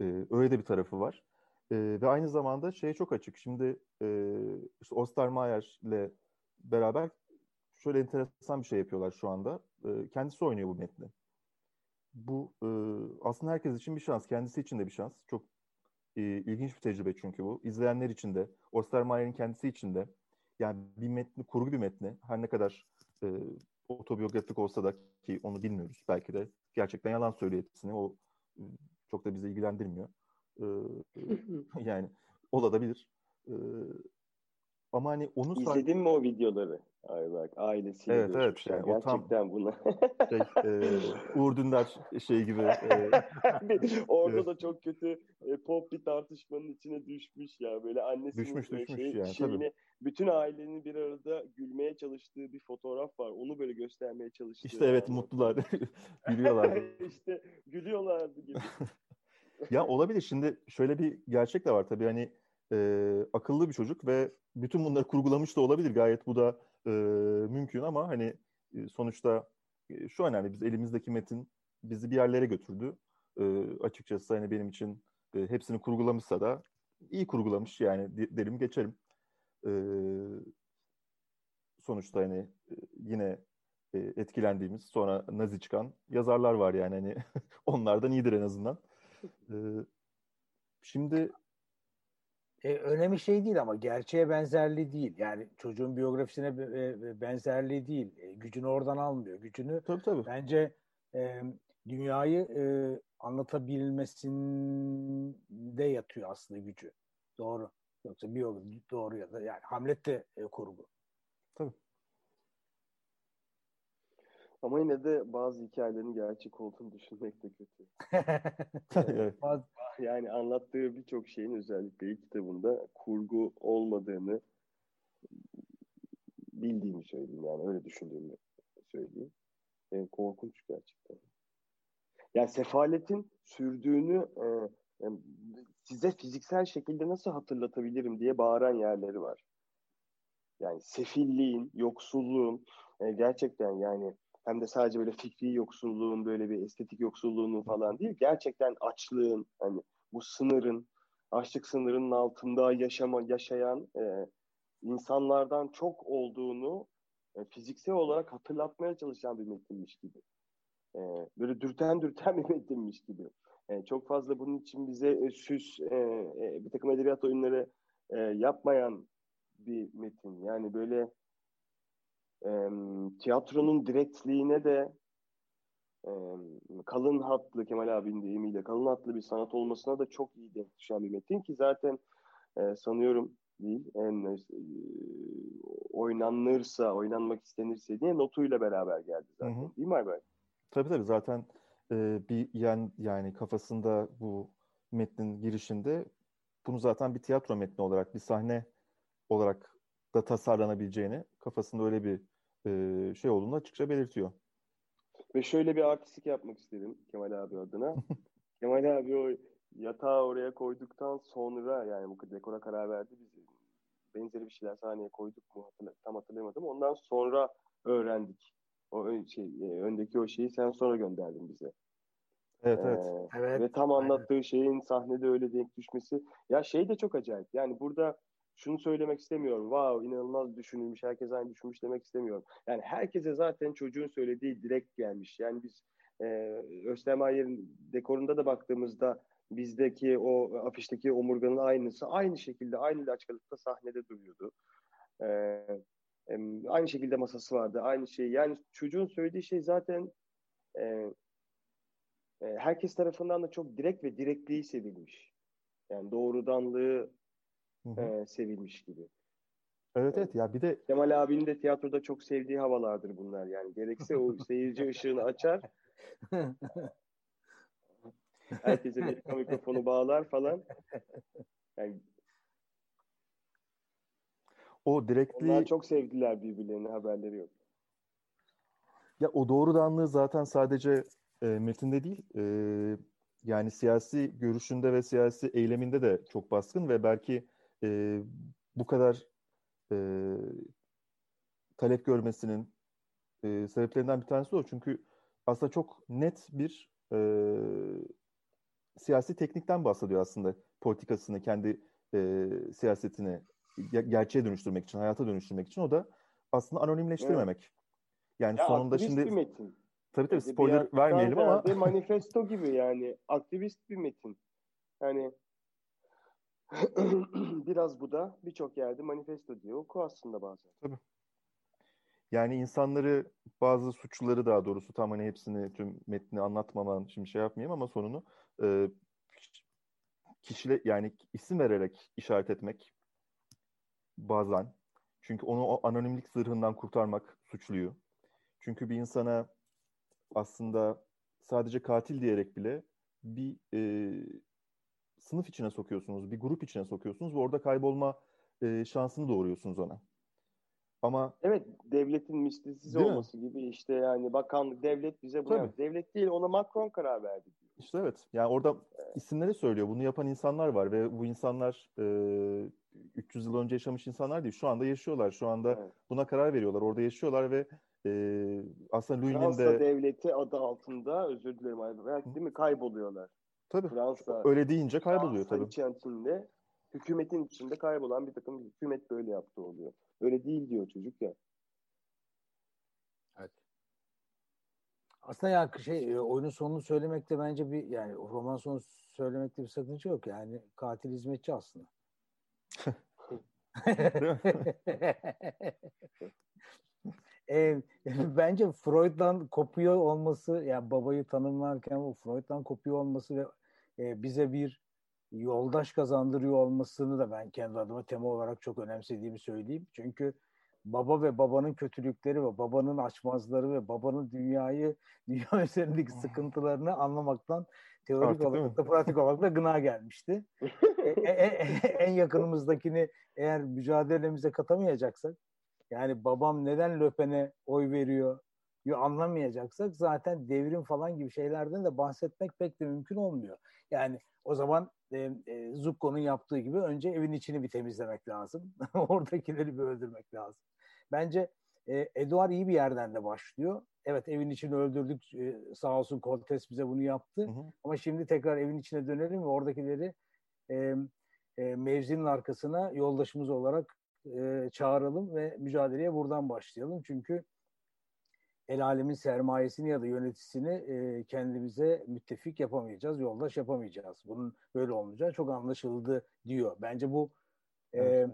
E, öyle de bir tarafı var. E, ve aynı zamanda şeye çok açık. Şimdi e, işte Ostermayer'le beraber şöyle enteresan bir şey yapıyorlar şu anda. E, kendisi oynuyor bu metni. Bu e, aslında herkes için bir şans. Kendisi için de bir şans. Çok e, ilginç bir tecrübe çünkü bu. İzleyenler için de, Ostermayer'in kendisi için de. Yani bir metni, kurgu bir metni. Her ne kadar e, otobiyografik olsa da ki onu bilmiyoruz. Belki de gerçekten yalan söylüyor hepsini. O çok da bizi ilgilendirmiyor. E, yani olabilir. E, ama hani onu İzledin mi o videoları? Ay bak ailesiyle evet, evet, yani Gerçekten tam, buna. şey, e, Uğur Dündar şey gibi. E, Orada da çok kötü e, pop bir tartışmanın içine düşmüş ya. Böyle annesinin düşmüş, düşmüş şey, yani, şeyini, tabii. bütün ailenin bir arada gülmeye çalıştığı bir fotoğraf var. Onu böyle göstermeye çalıştığı. İşte evet yani. mutlular. Gülüyorlar. İşte gülüyorlardı gibi. ya olabilir. Şimdi şöyle bir gerçek de var tabii hani e, akıllı bir çocuk ve bütün bunları kurgulamış da olabilir. Gayet bu da e, mümkün ama hani e, sonuçta e, şu önemli. Biz elimizdeki metin bizi bir yerlere götürdü. E, açıkçası hani benim için e, hepsini kurgulamışsa da iyi kurgulamış yani derim geçerim. E, sonuçta hani e, yine e, etkilendiğimiz sonra nazi çıkan yazarlar var yani hani onlardan iyidir en azından. E, şimdi e, önemi şey değil ama gerçeğe benzerliği değil. Yani çocuğun biyografisine e, benzerliği değil. E, gücünü oradan almıyor. Gücünü tabii, tabii. bence e, dünyayı e, anlatabilmesinde yatıyor aslında gücü. Doğru. Yoksa biyografi doğru ya da yani Hamlet de e, kurgu. Tabii. Ama yine de bazı hikayelerin gerçek olduğunu düşünmek de kötü. evet. yani anlattığı birçok şeyin özellikle ilk kitabında kurgu olmadığını bildiğimi söyleyeyim yani öyle düşündüğümü söyleyeyim. Yani korkunç gerçekten. Yani sefaletin sürdüğünü e, yani size fiziksel şekilde nasıl hatırlatabilirim diye bağıran yerleri var. Yani sefilliğin, yoksulluğun e, gerçekten yani hem de sadece böyle fikri yoksulluğun, böyle bir estetik yoksulluğunun falan değil. Gerçekten açlığın, hani bu sınırın, açlık sınırının altında yaşama, yaşayan e, insanlardan çok olduğunu e, fiziksel olarak hatırlatmaya çalışan bir metinmiş gibi. E, böyle dürten dürten bir metinmiş gibi. E, çok fazla bunun için bize e, süs, e, e, bir takım edebiyat oyunları e, yapmayan bir metin. Yani böyle e, tiyatronun direktliğine de e, kalın hatlı Kemal abinin deyimiyle kalın hatlı bir sanat olmasına da çok iyi denk düşen bir metin ki zaten e, sanıyorum değil en e, oynanırsa oynanmak istenirse diye notuyla beraber geldi zaten hı hı. değil mi Aybay? Tabii tabii zaten e, bir yan yani kafasında bu metnin girişinde bunu zaten bir tiyatro metni olarak bir sahne olarak da tasarlanabileceğini kafasında öyle bir e, şey olduğunu açıkça belirtiyor. Ve şöyle bir artistik yapmak istedim Kemal abi adına. Kemal abi o yatağı oraya koyduktan sonra yani bu dekora karar verdi biz benzeri bir şeyler sahneye koyduk mu hatırla, tam hatırlamadım. Ondan sonra öğrendik. O şey e, öndeki o şeyi sen sonra gönderdin bize. Evet, ee, evet. evet. Ve tam anlattığı aynen. şeyin sahnede öyle denk düşmesi. Ya şey de çok acayip. Yani burada şunu söylemek istemiyorum. Wow inanılmaz düşünülmüş. Herkes aynı düşünmüş demek istemiyorum. Yani herkese zaten çocuğun söylediği direkt gelmiş. Yani biz e, Östemayer'in dekorunda da baktığımızda bizdeki o afişteki omurganın aynısı aynı şekilde aynı laçkalıkta sahnede duruyordu. E, aynı şekilde masası vardı. Aynı şey. Yani çocuğun söylediği şey zaten e, e, herkes tarafından da çok direkt ve direktliği sevilmiş. Yani doğrudanlığı e, sevilmiş gibi. Evet evet ya bir de Kemal abinin de tiyatroda çok sevdiği havalardır bunlar yani. Gerekse o seyirci ışığını açar. Herkese bir mikrofonu bağlar falan. Yani o direktliği Onlar çok sevdiler birbirlerini haberleri yok. Ya o doğrudanlığı zaten sadece e, metinde değil e, yani siyasi görüşünde ve siyasi eyleminde de çok baskın ve belki e, bu kadar e, talep görmesinin e, sebeplerinden bir tanesi o. Çünkü aslında çok net bir e, siyasi teknikten bahsediyor aslında politikasını, kendi e, siyasetini ger- gerçeğe dönüştürmek için, hayata dönüştürmek için. O da aslında anonimleştirmemek. Evet. Yani ya sonunda şimdi bir metin. Tabii tabii spoiler vermeyelim ama manifesto gibi yani aktivist bir metin. Yani biraz bu da birçok yerde manifesto diyor. Oku aslında bazen. Tabii. Yani insanları bazı suçluları daha doğrusu tam hani hepsini tüm metni anlatmadan şimdi şey yapmayayım ama sonunu e, kişile yani isim vererek işaret etmek bazen. Çünkü onu o anonimlik zırhından kurtarmak suçluyu. Çünkü bir insana aslında sadece katil diyerek bile bir e, sınıf içine sokuyorsunuz, bir grup içine sokuyorsunuz ve orada kaybolma e, şansını doğuruyorsunuz ona. Ama evet devletin mistisiz olması mi? gibi işte yani bakanlık devlet bize bunu yap. devlet değil ona Macron karar verdi diyor. İşte evet. Yani orada evet. isimleri söylüyor. Bunu yapan insanlar var ve bu insanlar e, 300 yıl önce yaşamış insanlar değil. Şu anda yaşıyorlar. Şu anda evet. buna karar veriyorlar. Orada yaşıyorlar ve e, aslında Louis'nin de... Fransa devleti adı altında özür dilerim abi. Değil mi? Kayboluyorlar. Tabii. Fransa öyle deyince kayboluyor Fransa tabii. içerisinde hükümetin içinde kaybolan bir takım hükümet böyle yaptı oluyor. Öyle değil diyor çocuk ya. Evet. Aslında ya şey e, oyunun sonunu söylemekte bence bir yani roman sonu söylemekte bir sakınca yok yani katil hizmetçi aslında. e, bence Freud'dan kopuyor olması yani babayı tanımlarken o Freud'dan kopuyor olması ve e, bize bir yoldaş kazandırıyor olmasını da ben kendi adıma tema olarak çok önemsediğimi söyleyeyim. Çünkü baba ve babanın kötülükleri ve babanın açmazları ve babanın dünyayı, dünya üzerindeki sıkıntılarını anlamaktan teorik Artık olarak da pratik olarak da gına gelmişti. e, e, e, en yakınımızdakini eğer mücadelemize katamayacaksak yani babam neden Löpen'e oy veriyor anlamayacaksak zaten devrim falan gibi şeylerden de bahsetmek pek de mümkün olmuyor. Yani o zaman e, e, Zucco'nun yaptığı gibi önce evin içini bir temizlemek lazım. Oradakileri bir öldürmek lazım. Bence e, Eduard iyi bir yerden de başlıyor. Evet evin içini öldürdük. E, sağ olsun Cortes bize bunu yaptı. Hı hı. Ama şimdi tekrar evin içine dönelim ve oradakileri e, e, mevzinin arkasına yoldaşımız olarak e, çağıralım ve mücadeleye buradan başlayalım. Çünkü el alemin sermayesini ya da yöneticisini e, kendimize müttefik yapamayacağız, yoldaş yapamayacağız. Bunun böyle olmayacağı çok anlaşıldı diyor. Bence bu e,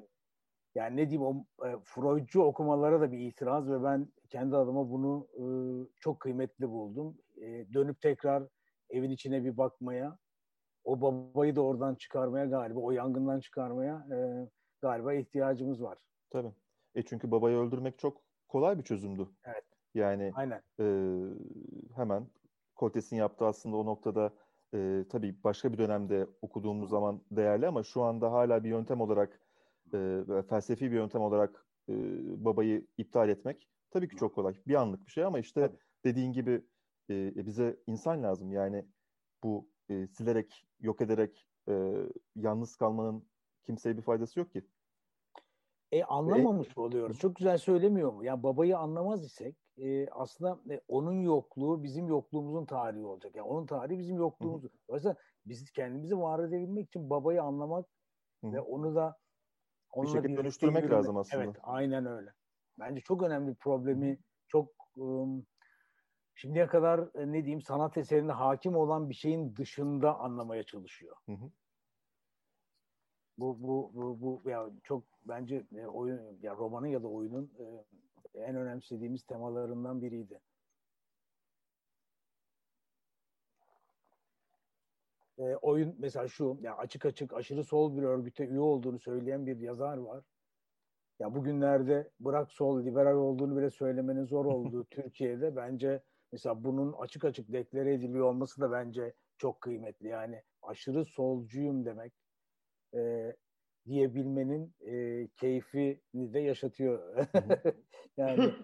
yani ne diyeyim o e, Freudcu okumalara da bir itiraz ve ben kendi adıma bunu e, çok kıymetli buldum. E, dönüp tekrar evin içine bir bakmaya, o babayı da oradan çıkarmaya galiba, o yangından çıkarmaya e, galiba ihtiyacımız var. Tabii. E çünkü babayı öldürmek çok kolay bir çözümdü. Evet. Yani Aynen. E, hemen Cortes'in yaptığı aslında o noktada e, tabii başka bir dönemde okuduğumuz zaman değerli ama şu anda hala bir yöntem olarak e, felsefi bir yöntem olarak e, babayı iptal etmek tabii ki çok kolay. Bir anlık bir şey ama işte tabii. dediğin gibi e, bize insan lazım. Yani bu e, silerek, yok ederek e, yalnız kalmanın kimseye bir faydası yok ki. E anlamamış mı oluyoruz? Çok güzel söylemiyor mu? Yani babayı anlamaz isek e, aslında e, onun yokluğu bizim yokluğumuzun tarihi olacak. Yani onun tarihi bizim yokluğumuz. Dolayısıyla biz kendimizi var edebilmek için babayı anlamak Hı-hı. ve onu da bir şekilde dönüştürmek lazım aslında. Evet, aynen öyle. Bence çok önemli bir problemi çok um, şimdiye kadar e, ne diyeyim sanat eserinde hakim olan bir şeyin dışında anlamaya çalışıyor. Hı hı. Bu bu bu bu ya çok bence e, oyun ya romanın ya da oyunun e, en önemsediğimiz temalarından biriydi. E, oyun mesela şu, ya açık açık aşırı sol bir örgüte üye olduğunu söyleyen bir yazar var. Ya bugünlerde bırak sol, liberal olduğunu bile söylemenin zor olduğu Türkiye'de bence mesela bunun açık açık deklare ediliyor olması da bence çok kıymetli. Yani aşırı solcuyum demek e, diyebilmenin e, keyfini de yaşatıyor. yani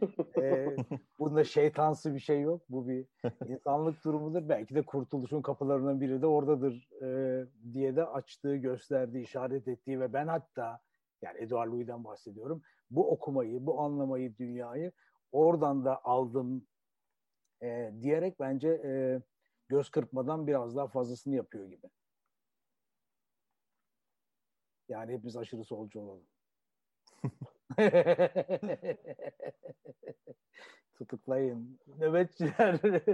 e, bunda şeytansı bir şey yok. Bu bir insanlık durumudur. Belki de kurtuluşun kapılarından biri de oradadır e, diye de açtığı, gösterdiği, işaret ettiği ve ben hatta Yani Edouard Louis'den bahsediyorum. Bu okumayı, bu anlamayı, dünyayı oradan da aldım e, diyerek bence e, göz kırpmadan biraz daha fazlasını yapıyor gibi. Yani hepimiz aşırı solcu olalım. Tutuklayın. Nöbetçiler.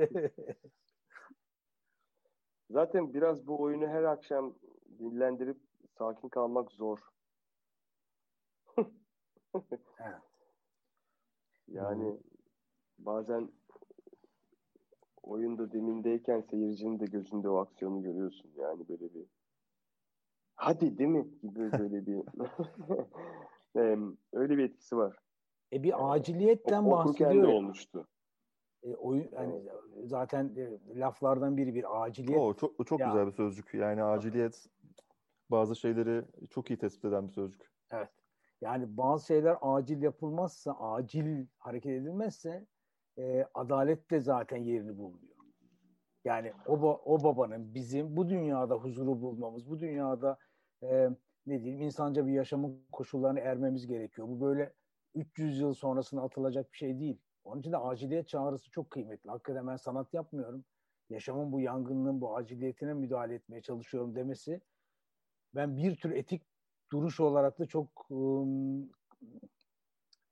Zaten biraz bu oyunu her akşam dillendirip sakin kalmak zor. yani bazen oyunda demindeyken seyircinin de gözünde o aksiyonu görüyorsun. Yani böyle bir hadi değil mi gibi böyle bir öyle bir etkisi var. E bir aciliyetten o, bahsediyor. de olmuştu. E, oyun yani zaten e, laflardan biri bir aciliyet. O çok çok ya. güzel bir sözcük. Yani aciliyet bazı şeyleri çok iyi tespit eden bir sözcük. Evet. Yani bazı şeyler acil yapılmazsa, acil hareket edilmezse e, adalet de zaten yerini bulmuyor. Yani o, o babanın bizim bu dünyada huzuru bulmamız, bu dünyada e, ne diyeyim insanca bir yaşamın koşullarını ermemiz gerekiyor. Bu böyle 300 yıl sonrasına atılacak bir şey değil. Onun için de aciliyet çağrısı çok kıymetli. Hakikaten ben sanat yapmıyorum. Yaşamın bu yangınının bu aciliyetine müdahale etmeye çalışıyorum demesi ben bir tür etik duruş olarak da çok um,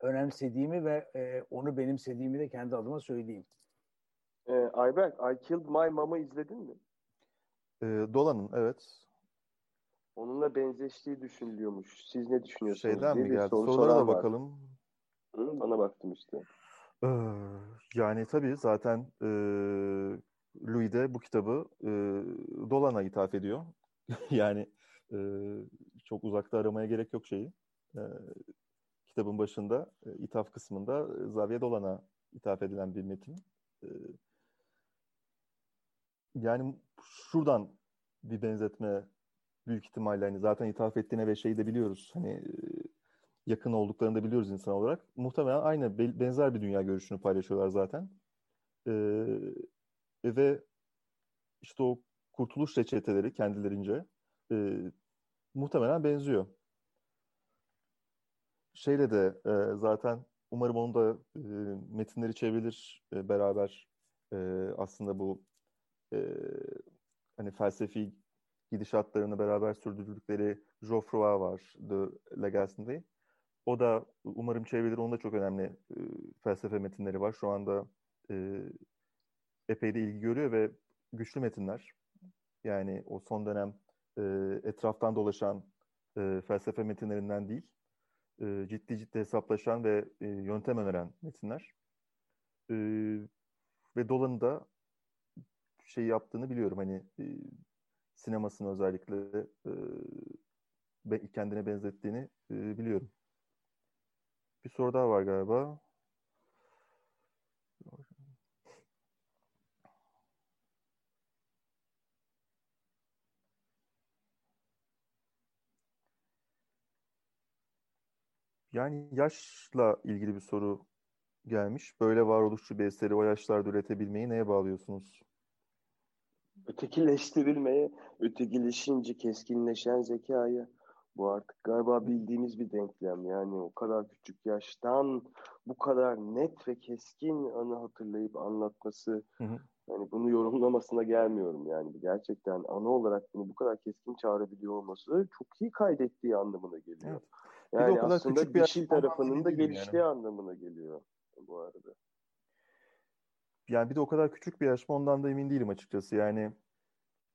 önemsediğimi ve e, onu benimsediğimi de kendi adıma söyleyeyim. E, Ayberk, I Killed My Mom'ı izledin mi? E, Dolan'ın, evet. Onunla benzeştiği düşünülüyormuş. Siz ne düşünüyorsunuz? Şeyden mi geldi? Sorulara da bakalım. Hı, bana baktım işte. Ee, yani tabii zaten e, Louis de bu kitabı e, Dolan'a ithaf ediyor. yani e, çok uzakta aramaya gerek yok şeyi. E, kitabın başında, e, ithaf kısmında e, Xavier Dolan'a ithaf edilen bir metin. E, yani şuradan bir benzetme büyük ihtimalle hani zaten ithaf ettiğine ve şeyi de biliyoruz. Hani e, yakın olduklarını da biliyoruz insan olarak. Muhtemelen aynı benzer bir dünya görüşünü paylaşıyorlar zaten. Ee, ve işte o kurtuluş reçeteleri kendilerince e, muhtemelen benziyor. Şeyle de e, zaten umarım onu da e, metinleri çevrilir e, beraber e, aslında bu e, hani felsefi gidişatlarını beraber sürdürdükleri Geoffroy var The Legacy'nde. O da umarım çevrilir. Onda çok önemli e, felsefe metinleri var. Şu anda e, epey de ilgi görüyor ve güçlü metinler. Yani o son dönem e, etraftan dolaşan e, felsefe metinlerinden değil, e, ciddi ciddi hesaplaşan ve e, yöntem öneren metinler. E, ve Dolan'ın da şey yaptığını biliyorum. Hani e, sinemasını özellikle e, kendine benzettiğini e, biliyorum. Bir soru daha var galiba. Yani yaşla ilgili bir soru gelmiş. Böyle varoluşçu bir eseri o yaşlarda üretebilmeyi neye bağlıyorsunuz? Ötekileştirilmeye, ötekileşince keskinleşen zekaya, bu artık galiba bildiğimiz bir denklem. Yani o kadar küçük yaştan bu kadar net ve keskin anı hatırlayıp anlatması hı hı. yani bunu yorumlamasına gelmiyorum yani gerçekten ana olarak bunu bu kadar keskin çağırabiliyor olması çok iyi kaydettiği anlamına geliyor. Evet. Yani bir aslında dişil tarafının da geliştiği yani. anlamına geliyor bu arada. Yani bir de o kadar küçük bir yaş mı ondan da emin değilim açıkçası yani.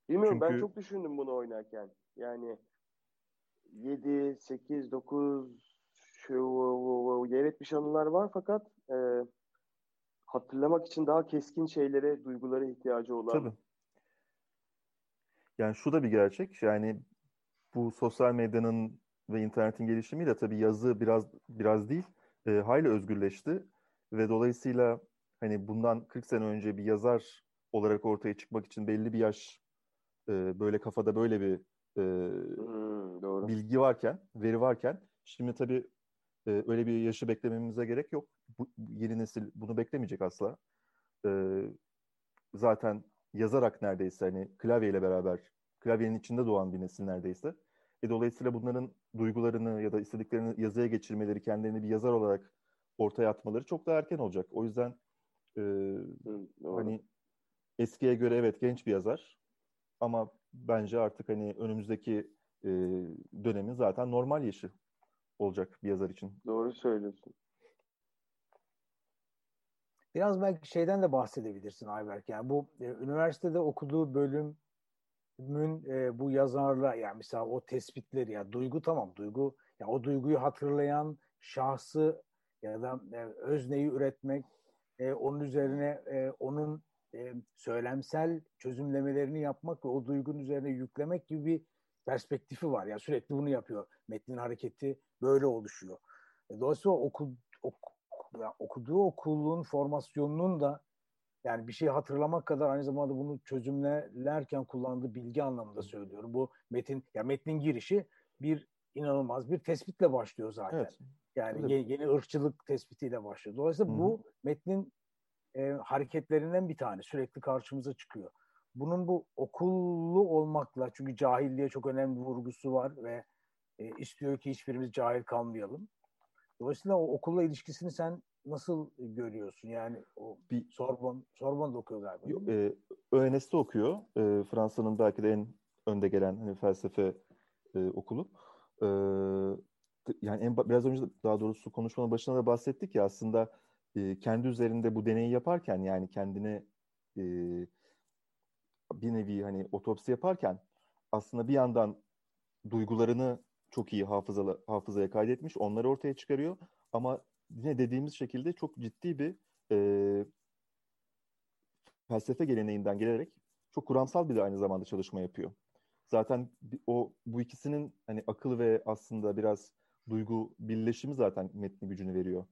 Bilmiyorum Çünkü... ben çok düşündüm bunu oynarken. Yani 7, 8, 9 şu yer etmiş anılar var fakat e, hatırlamak için daha keskin şeylere, duygulara ihtiyacı olan. Tabii. Yani şu da bir gerçek. Yani bu sosyal medyanın ve internetin gelişimiyle tabii yazı biraz biraz değil, e, hayli özgürleşti ve dolayısıyla hani bundan 40 sene önce bir yazar olarak ortaya çıkmak için belli bir yaş e, böyle kafada böyle bir e, hmm, doğru. bilgi varken, veri varken şimdi tabii e, öyle bir yaşı beklememize gerek yok. Bu, yeni nesil bunu beklemeyecek asla. E, zaten yazarak neredeyse hani klavyeyle beraber klavyenin içinde doğan bir nesil neredeyse. E, dolayısıyla bunların duygularını ya da istediklerini yazıya geçirmeleri, kendilerini bir yazar olarak ortaya atmaları çok daha erken olacak. O yüzden e, Hı, hani eskiye göre evet genç bir yazar ama bence artık hani önümüzdeki e, dönemin zaten normal yaşı olacak bir yazar için. Doğru söylüyorsun. Biraz belki şeyden de bahsedebilirsin Ayberk. Yani bu e, üniversitede okuduğu bölümün e, bu yazarla yani mesela o tespitleri ya duygu tamam duygu ya o duyguyu hatırlayan şahsı ya da e, özneyi üretmek e, onun üzerine e, onun e, söylemsel çözümlemelerini yapmak ve o duygunun üzerine yüklemek gibi bir perspektifi var. Yani sürekli bunu yapıyor. Metnin hareketi böyle oluşuyor. E, dolayısıyla okul, ok, yani okuduğu okulun formasyonunun da yani bir şeyi hatırlamak kadar aynı zamanda bunu çözümlerken kullandığı bilgi anlamında söylüyorum. Bu metin ya metnin girişi bir inanılmaz bir tespitle başlıyor zaten. Evet. Yani yeni, yeni ırkçılık tespitiyle başlıyor. Dolayısıyla Hı-hı. bu metnin e, hareketlerinden bir tane sürekli karşımıza çıkıyor. Bunun bu okullu olmakla çünkü cahilliğe çok önemli bir vurgusu var ve e, istiyor ki hiçbirimiz cahil kalmayalım. Dolayısıyla o okulla ilişkisini sen nasıl görüyorsun? Yani o bir Sorbon Sorbon'da okuyor galiba. Yok, e, ÖNS'te okuyor. E, Fransa'nın belki de en önde gelen hani felsefe e, okulu. E, yani en, biraz önce daha doğrusu konuşmanın başında da bahsettik ya aslında e, kendi üzerinde bu deneyi yaparken yani kendine e, bir nevi hani otopsi yaparken aslında bir yandan duygularını çok iyi hafıza, hafızaya kaydetmiş, onları ortaya çıkarıyor. Ama yine dediğimiz şekilde çok ciddi bir e, felsefe geleneğinden gelerek çok kuramsal bir de aynı zamanda çalışma yapıyor. Zaten o bu ikisinin hani akıl ve aslında biraz duygu birleşimi zaten metni gücünü veriyor.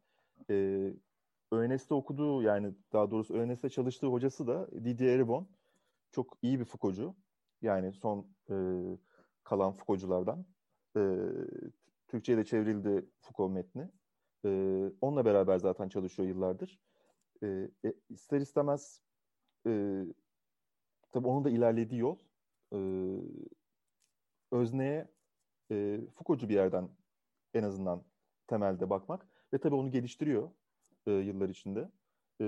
Ee, ÖNS'te okuduğu yani daha doğrusu ÖNS'te çalıştığı hocası da Didier Eribon. Çok iyi bir Foucault'cu. Yani son e, kalan Foucault'culardan. E, Türkçe'ye de çevrildi Foucault metni. E, onunla beraber zaten çalışıyor yıllardır. E, e, ister istemez e, tabii onun da ilerlediği yol e, özneye e, Foucault'cu bir yerden en azından temelde bakmak ve tabii onu geliştiriyor e, yıllar içinde. E,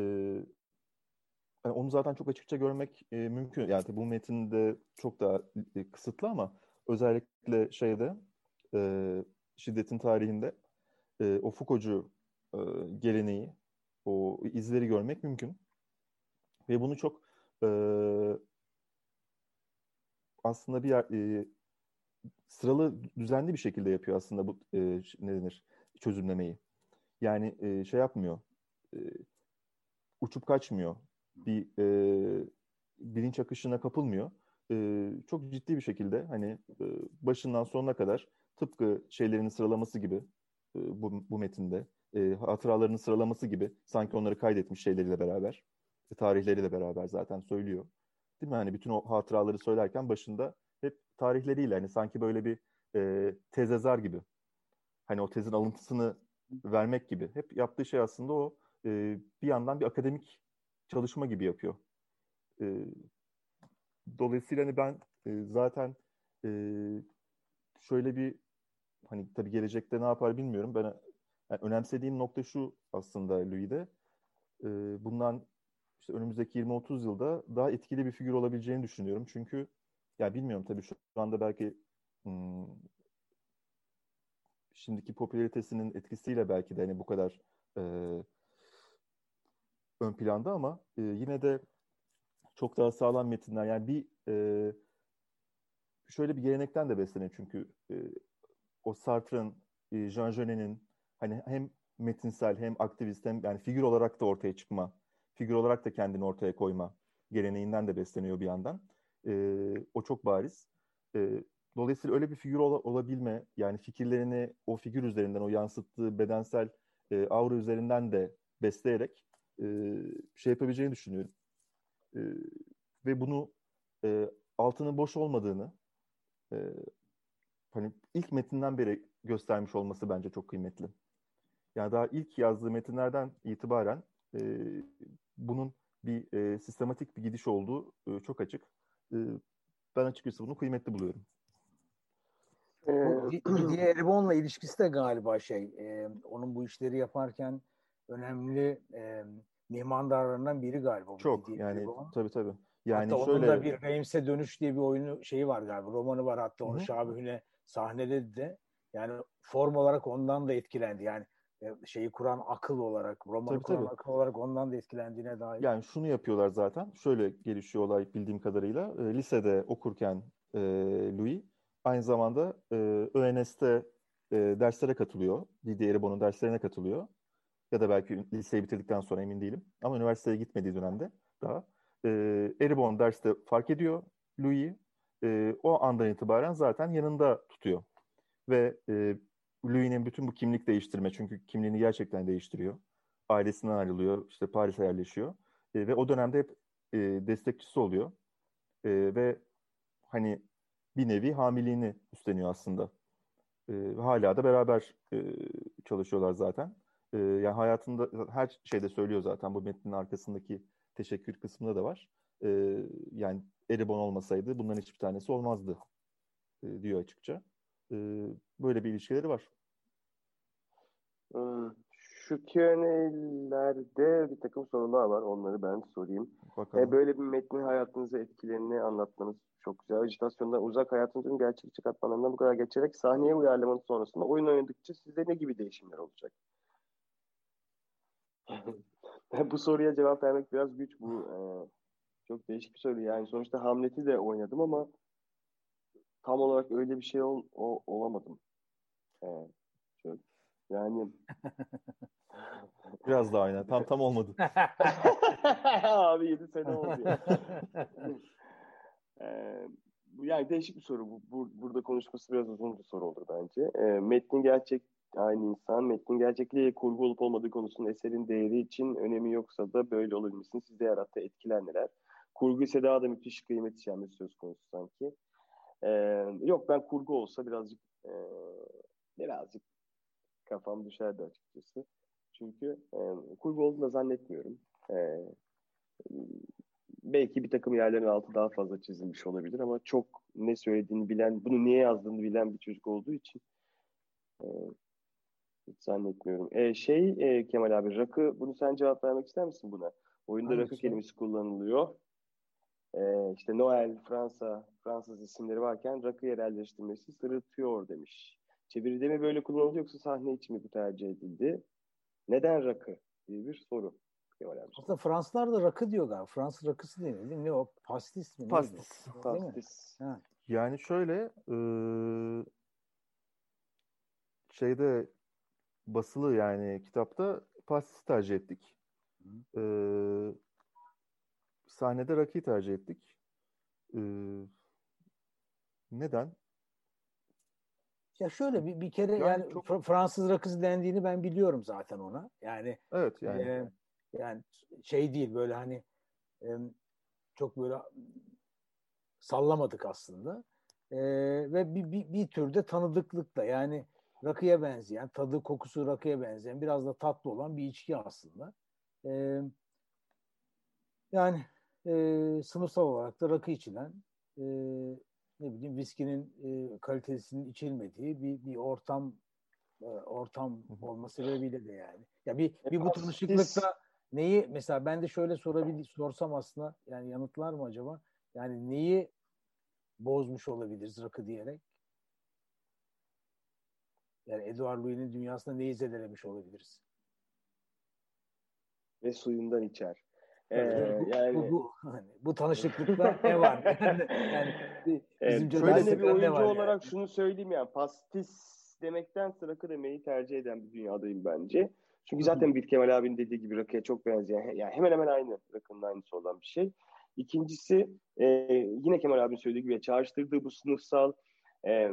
yani onu zaten çok açıkça görmek e, mümkün. Yani bu metinde çok daha e, kısıtlı ama özellikle şeyde e, şiddetin tarihinde e, o Foucault'cu e, geleneği, o izleri görmek mümkün. Ve bunu çok e, aslında bir yer, e, sıralı düzenli bir şekilde yapıyor aslında bu e, ne denir çözümlemeyi. Yani e, şey yapmıyor, e, uçup kaçmıyor, bir e, bilinç akışına kapılmıyor. E, çok ciddi bir şekilde hani e, başından sonuna kadar tıpkı şeylerin sıralaması gibi e, bu, bu metinde e, hatıralarının sıralaması gibi sanki onları kaydetmiş şeyleriyle beraber e, tarihleriyle beraber zaten söylüyor. Değil mi? Hani bütün o hatıraları söylerken başında hep tarihleriyle hani sanki böyle bir e, tezezar gibi. Hani o tezin alıntısını vermek gibi. Hep yaptığı şey aslında o e, bir yandan bir akademik çalışma gibi yapıyor. E, dolayısıyla hani ben e, zaten e, şöyle bir hani tabii gelecekte ne yapar bilmiyorum. Ben yani önemsediğim nokta şu aslında Louis'de. E, bundan işte önümüzdeki 20-30 yılda daha etkili bir figür olabileceğini düşünüyorum. Çünkü ya bilmiyorum tabii şu anda belki şimdiki popülaritesinin etkisiyle belki de hani bu kadar e, ön planda ama e, yine de çok daha sağlam metinler. Yani bir e, şöyle bir gelenekten de besleniyor çünkü e, o Sartre'ın, e, Jean Genet'in hani hem metinsel hem aktivist hem yani figür olarak da ortaya çıkma, figür olarak da kendini ortaya koyma geleneğinden de besleniyor bir yandan. E, o çok bariz. E, dolayısıyla öyle bir figür ol, olabilme, yani fikirlerini o figür üzerinden, o yansıttığı bedensel e, aura üzerinden de besleyerek e, şey yapabileceğini düşünüyorum. E, ve bunu e, altının boş olmadığını e, hani ilk metinden beri göstermiş olması bence çok kıymetli. Yani daha ilk yazdığı metinlerden itibaren e, bunun bir e, sistematik bir gidiş olduğu e, çok açık. E, ben açıkçası bunu kıymetli buluyorum. Bu Didier Eribon'la ilişkisi de galiba şey, e, onun bu işleri yaparken önemli e, mimarlarından biri galiba. Çok yani Eribon. tabii tabii. Yani hatta şöyle... onun da bir Reims'e dönüş diye bir oyunu şeyi var galiba. Romanı var hatta onu Şabihüne sahnede de. Yani form olarak ondan da etkilendi. Yani şeyi kuran akıl olarak, romanı tabii, kuran tabii. akıl olarak ondan da etkilendiğine dair. Yani şunu yapıyorlar zaten. Şöyle gelişiyor olay bildiğim kadarıyla. E, lisede okurken e, Louis aynı zamanda e, ÖNS'te e, derslere katılıyor. Didier Eribon'un derslerine katılıyor. Ya da belki liseyi bitirdikten sonra emin değilim. Ama üniversiteye gitmediği dönemde daha. E, Eribon derste fark ediyor Louis'i. E, o andan itibaren zaten yanında tutuyor. Ve e, Louis'nin bütün bu kimlik değiştirme çünkü kimliğini gerçekten değiştiriyor. Ailesinden ayrılıyor, işte Paris'e yerleşiyor. E, ve o dönemde hep e, destekçisi oluyor. E, ve hani bir nevi hamiliğini üstleniyor aslında. E, hala da beraber e, çalışıyorlar zaten. E, yani hayatında her şeyde söylüyor zaten bu metnin arkasındaki teşekkür kısmında da var. E, yani Eribon olmasaydı bunların hiçbir tanesi olmazdı e, diyor açıkça. E, böyle bir ilişkileri var. Hmm, şu Q&A'lerde bir takım sorular var. Onları ben sorayım. E, böyle bir metnin hayatınıza etkilerini anlatmanız çok güzel. Ajitasyondan uzak hayatınızın gerçekçi katmanlarından bu kadar geçerek sahneye uyarlamanız sonrasında oyun oynadıkça sizde ne gibi değişimler olacak? bu soruya cevap vermek biraz güç. Bu e, çok değişik bir soru. Yani sonuçta Hamlet'i de oynadım ama tam olarak öyle bir şey ol, o, olamadım. E, çok, yani Biraz daha aynen. Tam tam olmadı. Abi 7 sene oldu. ee, yani değişik bir soru. Bu, bu, burada konuşması biraz uzun bir soru olur bence. Ee, metnin gerçek aynı insan. Metnin gerçekliği kurgu olup olmadığı konusunun eserin değeri için önemi yoksa da böyle olabilmesini sizde yarattığı etkiler neler? Kurgu ise daha da müthiş kıymet işlenmesi söz konusu sanki. Ee, yok ben kurgu olsa birazcık e, birazcık kafam düşerdi açıkçası. Çünkü e, kurgu olduğunu da zannetmiyorum. E, belki bir takım yerlerin altı daha fazla çizilmiş olabilir ama çok ne söylediğini bilen, bunu niye yazdığını bilen bir çocuk olduğu için e, hiç zannetmiyorum. E, şey e, Kemal abi rakı, bunu sen cevap vermek ister misin buna? Oyunda Hangisi? rakı kelimesi kullanılıyor. E, işte Noel, Fransa, Fransız isimleri varken rakı yerelleştirmesi sırıtıyor demiş. Çeviride mi böyle kullanıldı yoksa sahne için mi bu tercih edildi? Neden rakı diye bir soru. Aslında Fransızlar da rakı diyor galiba. Fransız rakısı değil mi? Ne o? Pastis mi? Pastis. Pastis. Yani şöyle e, şeyde basılı yani kitapta pastis tercih ettik. E, sahnede rakıyı tercih ettik. E, neden? Ya şöyle bir, bir kere yani, yani çok... Fransız rakısı dendiğini ben biliyorum zaten ona. Yani Evet yani. E, yani şey değil böyle hani e, çok böyle sallamadık aslında. E, ve bir, bir, bir türde tanıdıklıkla yani rakıya benzeyen, tadı kokusu rakıya benzeyen biraz da tatlı olan bir içki aslında. E, yani e, sınıfsal olarak da rakı içilen e, ne bileyim viskinin e, kalitesinin içilmediği bir, bir ortam e, ortam olma sebebiyle de yani. Ya bir e, bir bu tanışıklıkta neyi mesela ben de şöyle sorabil sorsam aslında yani yanıtlar mı acaba? Yani neyi bozmuş olabiliriz rakı diyerek? Yani Edward Louis'nin dünyasında neyi zedelemiş olabiliriz? Ve suyundan içer. Ee, yani bu, bu, hani, bu tanışıklıkta ne var? yani, yani bizim evet, bir oyuncu olarak yani. şunu söyleyeyim yani pastis demekten rakı demeyi tercih eden bir dünyadayım bence. Çünkü zaten bir Kemal abinin dediği gibi rakıya çok benzeyen, yani hemen hemen aynı rakının aynısı olan bir şey. İkincisi e, yine Kemal abinin söylediği gibi çağrıştırdığı bu sınıfsal e,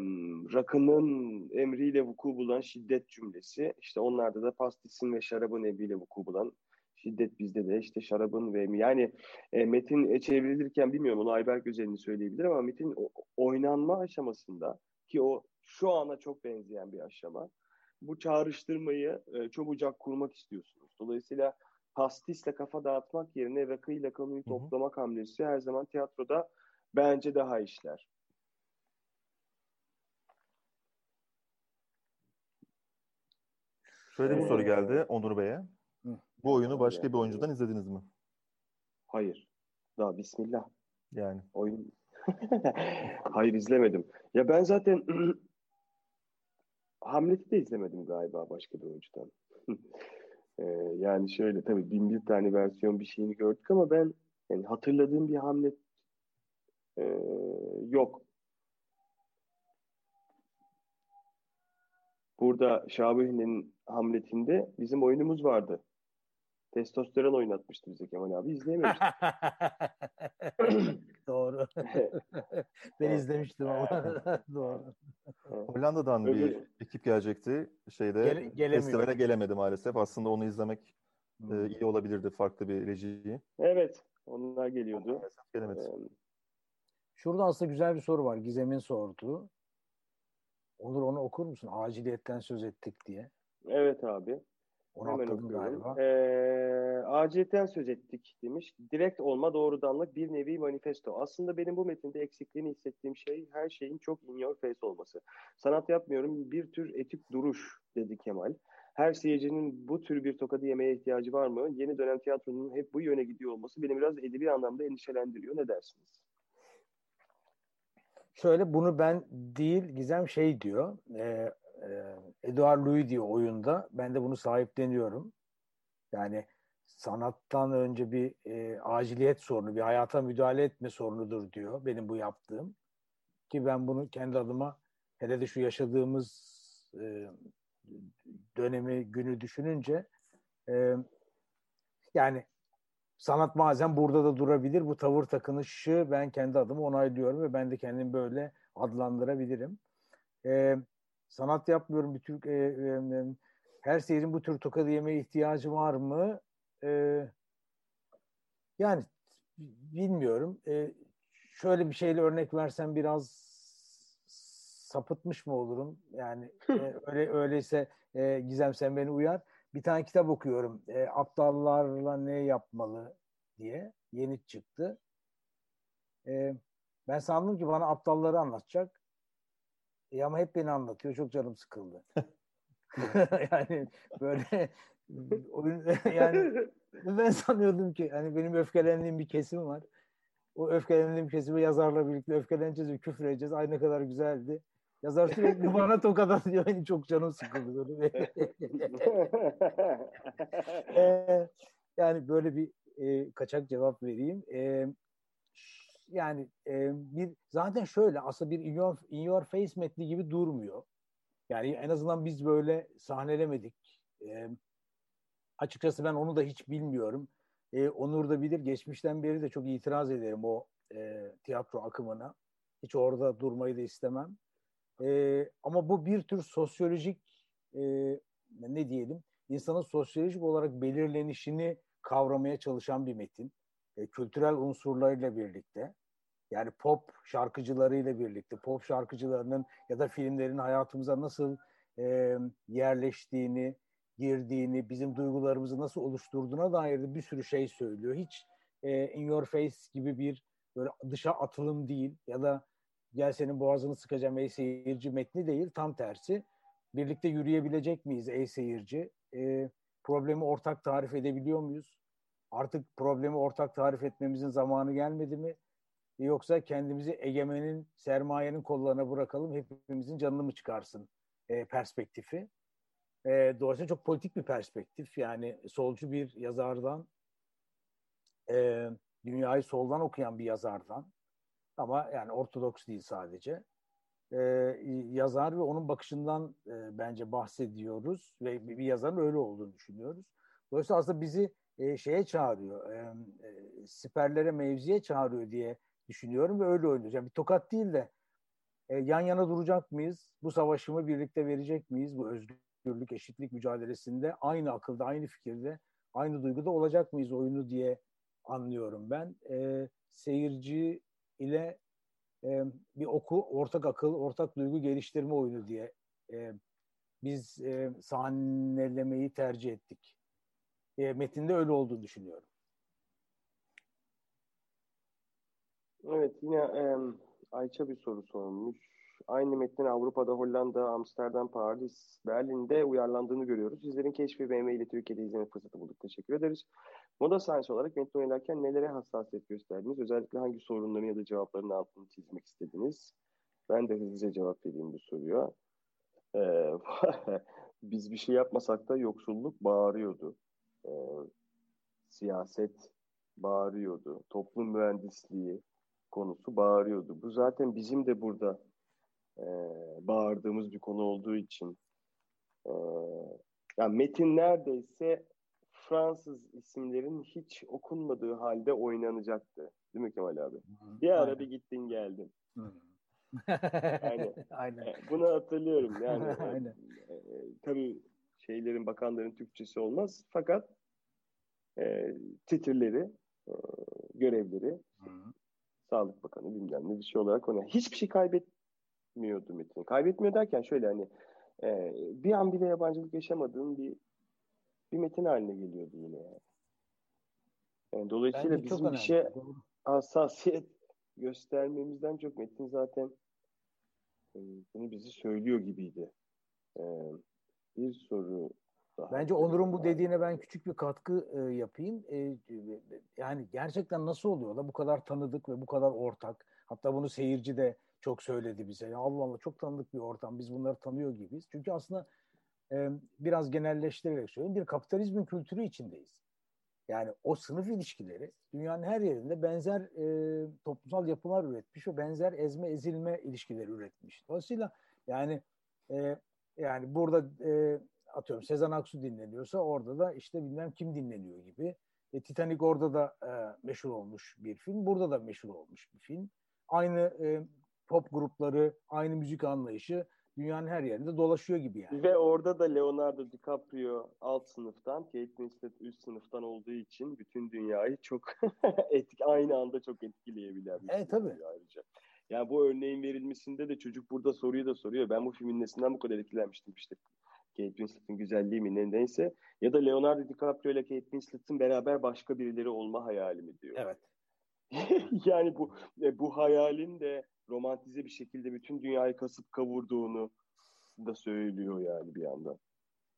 rakının emriyle vuku bulan şiddet cümlesi. İşte onlarda da pastisin ve şarabın emriyle vuku bulan Şiddet bizde de işte şarabın ve yani e, metin e, çevrilirken bilmiyorum onu Ayberk özelini söyleyebilir ama metin oynanma aşamasında ki o şu ana çok benzeyen bir aşama. Bu çağrıştırmayı e, çok kurmak istiyorsunuz. Dolayısıyla pastisle kafa dağıtmak yerine rakıyla konuyu Hı-hı. toplamak hamlesi her zaman tiyatroda bence daha işler. Şöyle bir soru geldi Onur Bey'e. Bu oyunu başka Yani. bir oyuncudan izlediniz mi? Hayır. Daha bismillah. Yani Oyun. Hayır izlemedim. Ya ben zaten Hamlet'i de izlemedim galiba başka bir oyuncudan. Ee, yani şöyle tabii bin bir tane versiyon bir şeyini gördük ama ben yani hatırladığım bir Hamlet e, yok. Burada Şabuhi'nin Hamlet'inde bizim oyunumuz vardı. Testosteron oynatmıştı bize Kemal abi. İzleyememiştik. Doğru. ben izlemiştim ama. Doğru. Hollanda'dan bir Öbür- ekip gelecekti. Şeyde Gele- festivale gelemedi maalesef. Aslında onu izlemek Hmm. e, iyi olabilirdi farklı bir rejiyi. Evet. Onlar geliyordu. Maalesef gelemedi. Ee, Şurada aslında güzel bir soru var. Gizem'in sorduğu. Olur onu okur musun? Aciliyetten söz ettik diye. evet abi. Onu Hemen okuyorum. galiba. Ee, aciliyetten söz ettik demiş. Direkt olma doğrudanlık bir nevi manifesto. Aslında benim bu metinde eksikliğini hissettiğim şey her şeyin çok in your face olması. Sanat yapmıyorum bir tür etik duruş dedi Kemal. Her seyircinin bu tür bir tokadı yemeye ihtiyacı var mı? Yeni dönem tiyatronun hep bu yöne gidiyor olması beni biraz edebi anlamda endişelendiriyor. Ne dersiniz? Şöyle bunu ben değil Gizem şey diyor. E, e, Edouard Louis diyor oyunda. Ben de bunu sahipleniyorum. Yani sanattan önce bir e, aciliyet sorunu, bir hayata müdahale etme sorunudur diyor benim bu yaptığım. Ki ben bunu kendi adıma hele de şu yaşadığımız e, dönemi, günü düşününce e, yani sanat bazen burada da durabilir. Bu tavır takınışı ben kendi adıma onaylıyorum ve ben de kendimi böyle adlandırabilirim. E, sanat yapmıyorum. Bir tür, e, e, her seyircinin bu tür tokadı yemeye ihtiyacı var mı? E, yani bilmiyorum. E, şöyle bir şeyle örnek versem biraz sapıtmış mı olurum? Yani e, öyle öyleyse e, Gizem sen beni uyar. Bir tane kitap okuyorum. E, aptallarla ne yapmalı diye. Yeni çıktı. E, ben sandım ki bana aptalları anlatacak. E, ama hep beni anlatıyor. Çok canım sıkıldı. yani böyle oyun yani ben sanıyordum ki hani benim öfkelendiğim bir kesim var. O öfkelendiğim kesimi yazarla birlikte öfkeleneceğiz ve küfür edeceğiz. Ay ne kadar güzeldi. Yazar sürekli bana tokat atıyor. Benim çok canım sıkıldı. Ee, yani böyle bir e, kaçak cevap vereyim. E, yani e, bir zaten şöyle aslında bir in your, in your face metni gibi durmuyor. Yani en azından biz böyle sahnelemedik. E, açıkçası ben onu da hiç bilmiyorum. E, Onur da bilir. Geçmişten beri de çok itiraz ederim o e, tiyatro akımına. Hiç orada durmayı da istemem. E, ama bu bir tür sosyolojik e, ne diyelim insanın sosyolojik olarak belirlenişini kavramaya çalışan bir metin. E, kültürel unsurlarıyla birlikte yani pop şarkıcılarıyla birlikte pop şarkıcılarının ya da filmlerin hayatımıza nasıl e, yerleştiğini, girdiğini, bizim duygularımızı nasıl oluşturduğuna dair de bir sürü şey söylüyor. Hiç e, in your face gibi bir böyle dışa atılım değil ya da gel senin boğazını sıkacağım ey seyirci metni değil. Tam tersi. Birlikte yürüyebilecek miyiz ey seyirci? E, problemi ortak tarif edebiliyor muyuz? Artık problemi ortak tarif etmemizin zamanı gelmedi mi? Yoksa kendimizi egemenin, sermayenin kollarına bırakalım, hepimizin canını mı çıkarsın e, perspektifi. E, dolayısıyla çok politik bir perspektif. Yani solcu bir yazardan, e, dünyayı soldan okuyan bir yazardan ama yani ortodoks değil sadece. E, yazar ve onun bakışından e, bence bahsediyoruz ve bir, bir yazarın öyle olduğunu düşünüyoruz. Dolayısıyla aslında bizi e, şeye çağırıyor, e, e, siperlere, mevziye çağırıyor diye düşünüyorum ve öyle. Yani bir tokat değil de e, yan yana duracak mıyız? Bu savaşımı birlikte verecek miyiz? Bu özgürlük, eşitlik mücadelesinde aynı akılda, aynı fikirde, aynı duyguda olacak mıyız oyunu diye anlıyorum ben. E, seyirci ile e, bir oku, ortak akıl, ortak duygu geliştirme oyunu diye e, biz e, sahnelemeyi tercih ettik. E, metinde öyle olduğunu düşünüyorum. Evet yine e, Ayça bir soru sormuş. Aynı metnin Avrupa'da, Hollanda, Amsterdam, Paris, Berlin'de uyarlandığını görüyoruz. Sizlerin keşfi BM ile Türkiye'de izleme fırsatı bulduk. Teşekkür ederiz. Moda Science olarak metni oynarken nelere hassasiyet gösterdiniz? Özellikle hangi sorunların ya da cevapların altını çizmek istediniz? Ben de hızlıca cevap vereyim bu soruya. Ee, biz bir şey yapmasak da yoksulluk bağırıyordu. Ee, siyaset bağırıyordu. Toplum mühendisliği konusu bağırıyordu. Bu zaten bizim de burada e, bağırdığımız bir konu olduğu için e, yani metin neredeyse Fransız isimlerin hiç okunmadığı halde oynanacaktı. Değil mi Kemal abi? Hı, bir ara aynen. bir gittin geldin. aynen. aynen. E, bunu hatırlıyorum. Yani aynen. E, e, tabii şeylerin bakanların Türkçesi olmaz fakat e, titirleri, e, görevleri Hı. Sağlık Bakanı bilmem ne bir şey olarak ona hiçbir şey kaybetmiyordu Metin. Kaybetmiyor derken şöyle hani e, bir an bile yabancılık yaşamadığın bir bir metin haline geliyordu yine yani. yani dolayısıyla Bence bizim bir şey hassasiyet göstermemizden çok metin zaten e, bunu bizi söylüyor gibiydi. E, bir soru daha. Bence Onur'un bu dediğine ben küçük bir katkı e, yapayım. E, yani gerçekten nasıl oluyor da bu kadar tanıdık ve bu kadar ortak. Hatta bunu seyirci de çok söyledi bize. Ya Allah Allah çok tanıdık bir ortam. Biz bunları tanıyor gibiyiz. Çünkü aslında e, biraz genelleştirerek söyleyeyim bir kapitalizmin kültürü içindeyiz. Yani o sınıf ilişkileri dünyanın her yerinde benzer e, toplumsal yapılar üretmiş ve benzer ezme ezilme ilişkileri üretmiş. Dolayısıyla yani e, yani burada e, atıyorum Sezen Aksu dinleniyorsa orada da işte bilmem kim dinleniyor gibi. E, Titanic orada da e, meşhur olmuş bir film. Burada da meşhur olmuş bir film. Aynı e, pop grupları, aynı müzik anlayışı dünyanın her yerinde dolaşıyor gibi yani. Ve orada da Leonardo DiCaprio alt sınıftan, Kate Winslet üst sınıftan olduğu için bütün dünyayı çok etki, aynı anda çok etkileyebilen bir evet, tabii. ayrıca. Yani bu örneğin verilmesinde de çocuk burada soruyu da soruyor. Ben bu filmin nesinden bu kadar etkilenmiştim işte. Kate Winslet'in güzelliği mi neyse. Ya da Leonardo DiCaprio ile Kate Winslet'in beraber başka birileri olma hayali mi diyor. Evet. yani bu e, bu hayalin de romantize bir şekilde bütün dünyayı kasıp kavurduğunu da söylüyor yani bir yandan.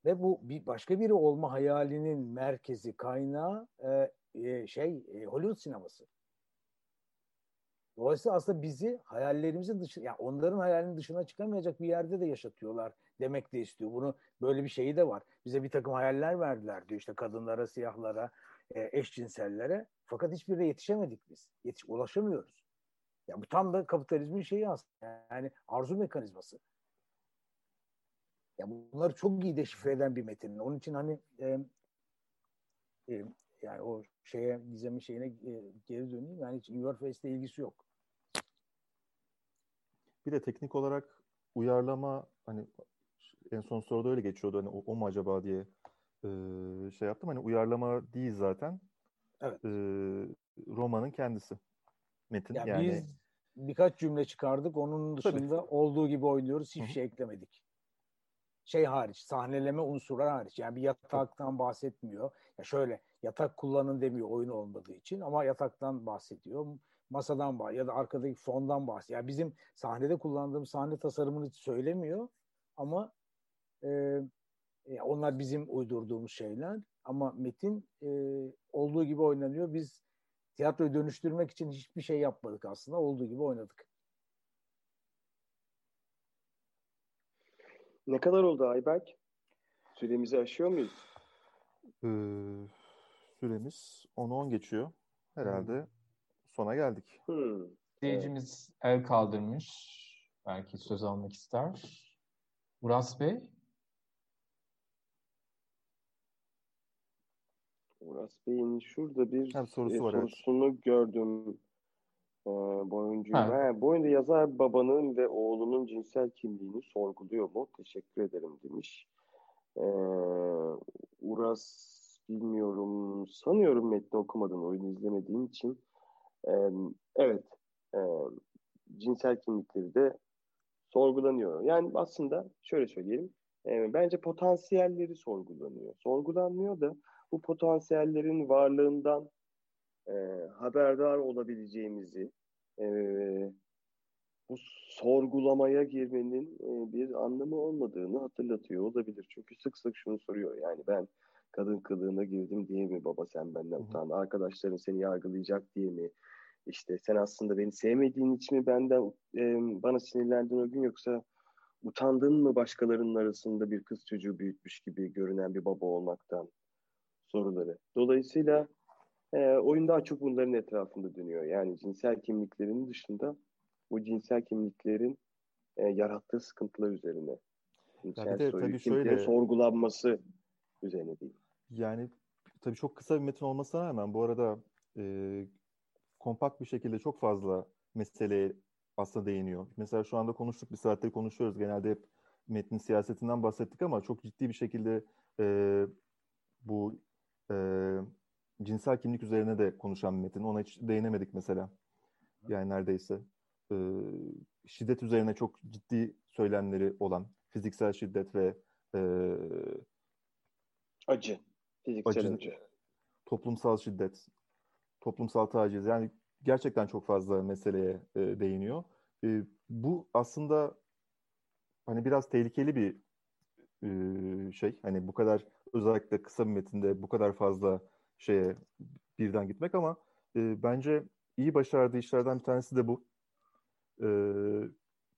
Ve bu bir başka biri olma hayalinin merkezi kaynağı e, e, şey e, Hollywood sineması. Dolayısıyla aslında bizi hayallerimizin dışı, yani onların hayalinin dışına çıkamayacak bir yerde de yaşatıyorlar demek de istiyor. Bunu böyle bir şeyi de var. Bize bir takım hayaller verdiler diyor işte kadınlara, siyahlara, e, eşcinsellere. Fakat hiçbirine yetişemedik biz. Yetiş, ulaşamıyoruz. Ya bu tam da kapitalizmin şeyi aslında. Yani arzu mekanizması. Ya bunları çok iyi deşifre eden bir metin. Onun için hani e, e, yani o şeye Gizem'in şeyine e, geri döneyim. Yani hiç York Face'le ilgisi yok. Bir de teknik olarak uyarlama hani en son soruda öyle geçiyordu hani o, o mu acaba diye e, şey yaptım. Hani uyarlama değil zaten. Evet. E, romanın kendisi. Metin yani, yani biz birkaç cümle çıkardık. Onun dışında Tabii. olduğu gibi oynuyoruz. Hiçbir Hı-hı. şey eklemedik. Şey hariç, sahneleme unsurları hariç. Yani bir yataktan bahsetmiyor. Ya şöyle, yatak kullanın demiyor oyun olmadığı için ama yataktan bahsediyor. Masadan bahsediyor ya da arkadaki fondan bahsediyor. Yani bizim sahnede kullandığımız sahne tasarımını hiç söylemiyor ama e, onlar bizim uydurduğumuz şeyler ama metin e, olduğu gibi oynanıyor. Biz tiyatroyu dönüştürmek için hiçbir şey yapmadık aslında. Olduğu gibi oynadık. Ne kadar oldu Ayberk? Süremizi aşıyor muyuz? Ee, süremiz 10-10 geçiyor. Herhalde hmm. sona geldik. Hmm. Seyircimiz el kaldırmış. Belki söz almak ister. Uras Bey? Uras Bey'in şurada bir Hem sorusu e, var, sorusunu evet. gördüm. E, boyuncu. He, bu oyunda yazar babanın ve oğlunun cinsel kimliğini sorguluyor mu? Teşekkür ederim demiş. E, Uras bilmiyorum. Sanıyorum metni okumadın oyunu izlemediğin için. E, evet. E, cinsel kimlikleri de sorgulanıyor. Yani aslında şöyle söyleyelim. E, bence potansiyelleri sorgulanıyor. Sorgulanmıyor da bu potansiyellerin varlığından e, haberdar olabileceğimizi, e, bu sorgulamaya girmenin e, bir anlamı olmadığını hatırlatıyor olabilir. Çünkü sık sık şunu soruyor yani ben kadın kılığına girdim diye mi baba sen benden utan? Arkadaşların seni yargılayacak diye mi? İşte sen aslında beni sevmediğin için mi benden e, bana sinirlendin o gün yoksa utandın mı başkalarının arasında bir kız çocuğu büyütmüş gibi görünen bir baba olmaktan soruları. Dolayısıyla e, oyun daha çok bunların etrafında dönüyor. Yani cinsel kimliklerin dışında bu cinsel kimliklerin e, yarattığı sıkıntılar üzerine. Cinsel ya bir de tabii şöyle sorgulanması üzerine değil. Yani tabii çok kısa bir metin olmasına rağmen bu arada e, kompakt bir şekilde çok fazla meseleye aslında değiniyor. Mesela şu anda konuştuk bir saattir konuşuyoruz. Genelde hep metnin siyasetinden bahsettik ama çok ciddi bir şekilde e, bu e, cinsel kimlik üzerine de konuşan bir metin. Ona hiç değinemedik mesela. Yani neredeyse. E, şiddet üzerine çok ciddi söylemleri olan fiziksel şiddet ve e, acı. Fiziksel acı. acı. Toplumsal şiddet, toplumsal taciz. Yani gerçekten çok fazla meseleye e, değiniyor. E, bu aslında hani biraz tehlikeli bir e, şey. Hani bu kadar özellikle kısa bir metinde bu kadar fazla şeye birden gitmek ama e, bence iyi başardığı işlerden bir tanesi de bu. E,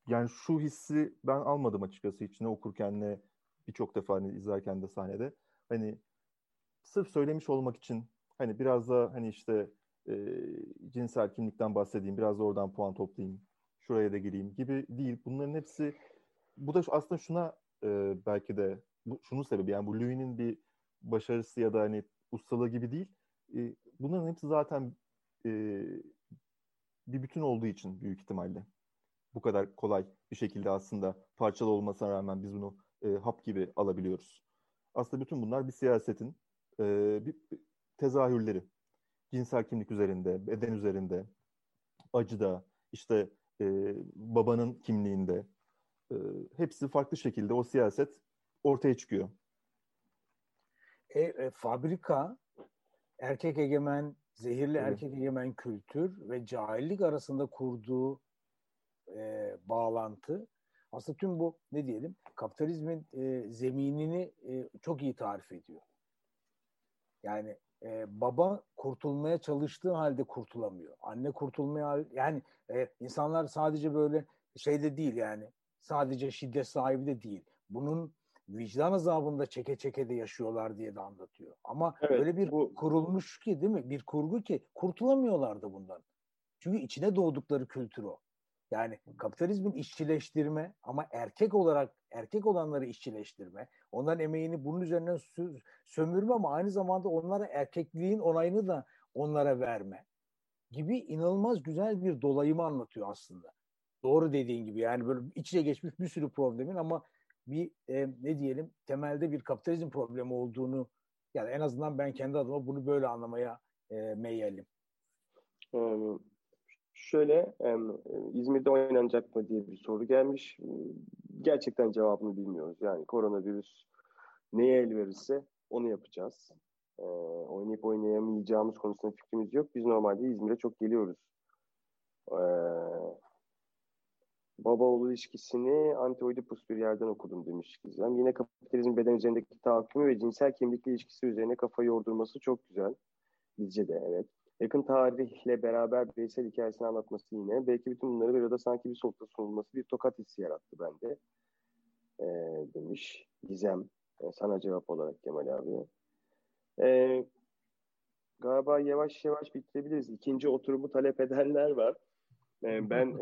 yani şu hissi ben almadım açıkçası içine okurken ne birçok defa hani izlerken de sahnede. Hani sırf söylemiş olmak için hani biraz da hani işte e, cinsel kimlikten bahsedeyim, biraz da oradan puan toplayayım, şuraya da gireyim gibi değil. Bunların hepsi bu da aslında şuna e, belki de bu, şunun sebebi yani bu Louis'nin bir başarısı ya da hani ustalığı gibi değil. E, bunların hepsi zaten e, bir bütün olduğu için büyük ihtimalle bu kadar kolay bir şekilde aslında parçalı olmasına rağmen biz bunu e, hap gibi alabiliyoruz. Aslında bütün bunlar bir siyasetin e, bir tezahürleri. Cinsel kimlik üzerinde, beden üzerinde, acıda, işte e, babanın kimliğinde, e, hepsi farklı şekilde o siyaset ortaya çıkıyor. E, e, fabrika, erkek egemen, zehirli evet. erkek egemen kültür ve cahillik arasında kurduğu e, bağlantı aslında tüm bu ne diyelim kapitalizmin e, zeminini e, çok iyi tarif ediyor. Yani e, baba kurtulmaya çalıştığı halde kurtulamıyor. Anne kurtulmaya yani e, insanlar sadece böyle şeyde değil yani sadece şiddet sahibi de değil. Bunun vicdan azabında çeke çeke de yaşıyorlar diye de anlatıyor. Ama evet, öyle bir bu... kurulmuş ki değil mi? Bir kurgu ki kurtulamıyorlar da bundan. Çünkü içine doğdukları kültür o. Yani kapitalizmin işçileştirme ama erkek olarak erkek olanları işçileştirme, onların emeğini bunun üzerinden sö- sömürme ama aynı zamanda onlara erkekliğin onayını da onlara verme gibi inanılmaz güzel bir dolayımı anlatıyor aslında. Doğru dediğin gibi yani böyle iç içe geçmiş bir sürü problemin ama bir e, ne diyelim temelde bir kapitalizm problemi olduğunu yani en azından ben kendi adıma bunu böyle anlamaya e, meyillim. Hmm. Şöyle İzmir'de oynanacak mı diye bir soru gelmiş. Gerçekten cevabını bilmiyoruz. Yani koronavirüs neye el verirse onu yapacağız. E, oynayıp oynayamayacağımız konusunda fikrimiz yok. Biz normalde İzmir'e çok geliyoruz. E, baba oğul ilişkisini anti-Oedipus bir yerden okudum demiş Gizem. Yine kapitalizm beden üzerindeki tahakkümü ve cinsel kimlikli ilişkisi üzerine kafa yordurması çok güzel. Bizce de evet yakın tarihle beraber bireysel hikayesini anlatması yine. Belki bütün bunları bir arada sanki bir softa sunulması bir tokat hissi yarattı bende. E, demiş Gizem. E, sana cevap olarak Kemal abi. E, galiba yavaş yavaş bitirebiliriz. İkinci oturumu talep edenler var. E, ben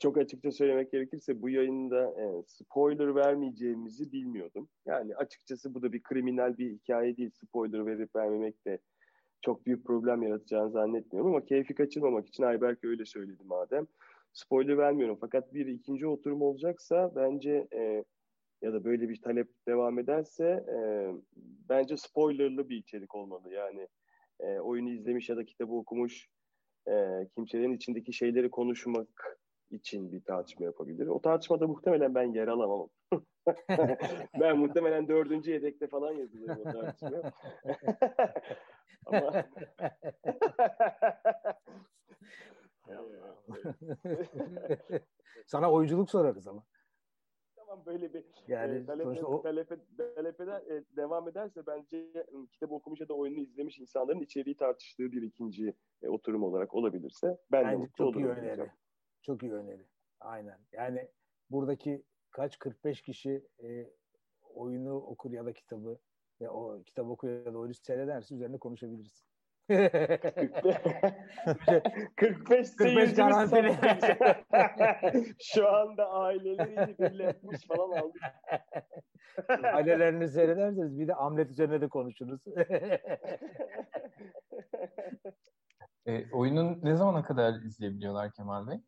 çok açıkça söylemek gerekirse bu yayında e, spoiler vermeyeceğimizi bilmiyordum. Yani açıkçası bu da bir kriminal bir hikaye değil. Spoiler verip vermemek de çok büyük problem yaratacağını zannetmiyorum ama keyfi kaçırmamak için Ayberk öyle söyledi madem. Spoiler vermiyorum fakat bir ikinci oturum olacaksa bence e, ya da böyle bir talep devam ederse e, bence spoilerlı bir içerik olmalı. Yani e, oyunu izlemiş ya da kitabı okumuş e, kimselerin içindeki şeyleri konuşmak için bir tartışma yapabilir. O tartışmada muhtemelen ben yer alamam. ben muhtemelen dördüncü yedekte falan yazılıyorum o tartışmaya. Ama Sana oyunculuk sorarız ama. Tamam böyle bir Yani e, talepe, o- talepe, talepeden, e, devam ederse bence e, kitap okumuş ya da oyunu izlemiş insanların içeriği tartıştığı bir ikinci e, oturum olarak olabilirse ben de Bence mutlu çok iyi öneri. Çok iyi öneri. Aynen. Yani buradaki kaç 45 kişi e, oyunu okur ya da kitabı ya o kitap okur ya da oyunu seyrederse üzerine konuşabiliriz. 45 seyircimiz garantili. Şu anda aileleriyle biriyle yapmış falan aldık. Ailelerini seyrederseniz bir de Hamlet üzerine de konuşuruz. E, oyunun ne zamana kadar izleyebiliyorlar Kemal Bey?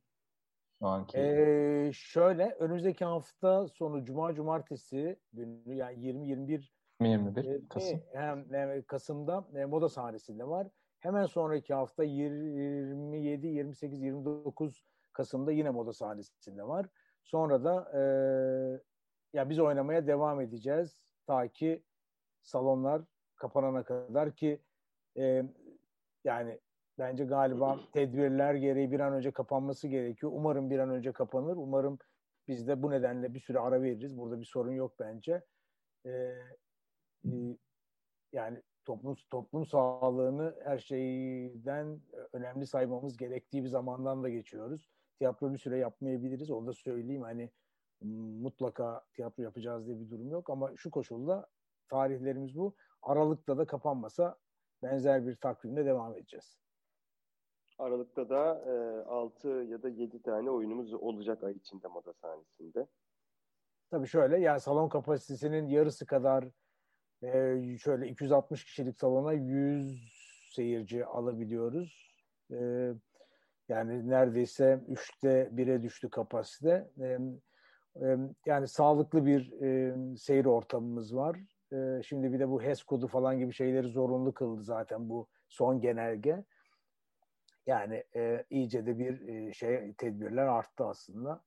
Şu anki. Ee, şöyle önümüzdeki hafta sonu Cuma Cumartesi günü yani 20-21 21 e, Kasım. hem, hem Kasım'da e, moda sahnesinde var. Hemen sonraki hafta 27, 28, 29 Kasım'da yine moda sahnesinde var. Sonra da e, ya biz oynamaya devam edeceğiz ta ki salonlar kapanana kadar ki e, yani bence galiba tedbirler gereği bir an önce kapanması gerekiyor. Umarım bir an önce kapanır. Umarım biz de bu nedenle bir süre ara veririz. Burada bir sorun yok bence. E, e, yani toplum toplum sağlığını her şeyden önemli saymamız gerektiği bir zamandan da geçiyoruz. Tiyatro bir süre yapmayabiliriz. Onu da söyleyeyim. Hani mutlaka tiyatro yapacağız diye bir durum yok ama şu koşulda tarihlerimiz bu. Aralıkta da kapanmasa benzer bir takvimle devam edeceğiz. Aralıkta da e, 6 ya da 7 tane oyunumuz olacak ay içinde moda sahnesinde. Tabii şöyle yani salon kapasitesinin yarısı kadar e, şöyle 260 kişilik salona 100 seyirci alabiliyoruz. E, yani neredeyse üçte bire düştü kapasite. E, e, yani sağlıklı bir e, seyir ortamımız var. E, şimdi bir de bu HES kodu falan gibi şeyleri zorunlu kıldı zaten bu son genelge. Yani e, iyice de bir e, şey tedbirler arttı aslında.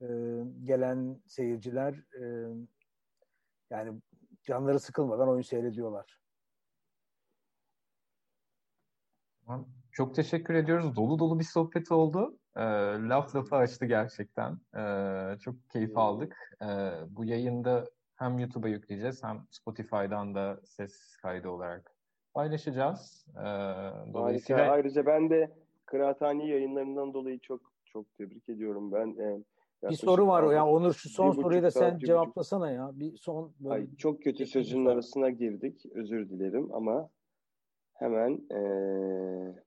E, gelen seyirciler e, yani canları sıkılmadan oyun seyrediyorlar. Çok teşekkür ediyoruz. Dolu dolu bir sohbet oldu. E, laf lafı açtı gerçekten. E, çok keyif aldık. E, bu yayında hem YouTube'a yükleyeceğiz hem Spotify'dan da ses kaydı olarak paylaşacağız. E, dolayısıyla... Harika. Ayrıca ben de Kıraathane yayınlarından dolayı çok çok tebrik ediyorum. Ben e, bir soru var o ya Onur şu son soruyu da sen cevaplasana ya. Bir son böyle Ay, çok kötü sözün arasına girdik. Özür dilerim ama hemen ee...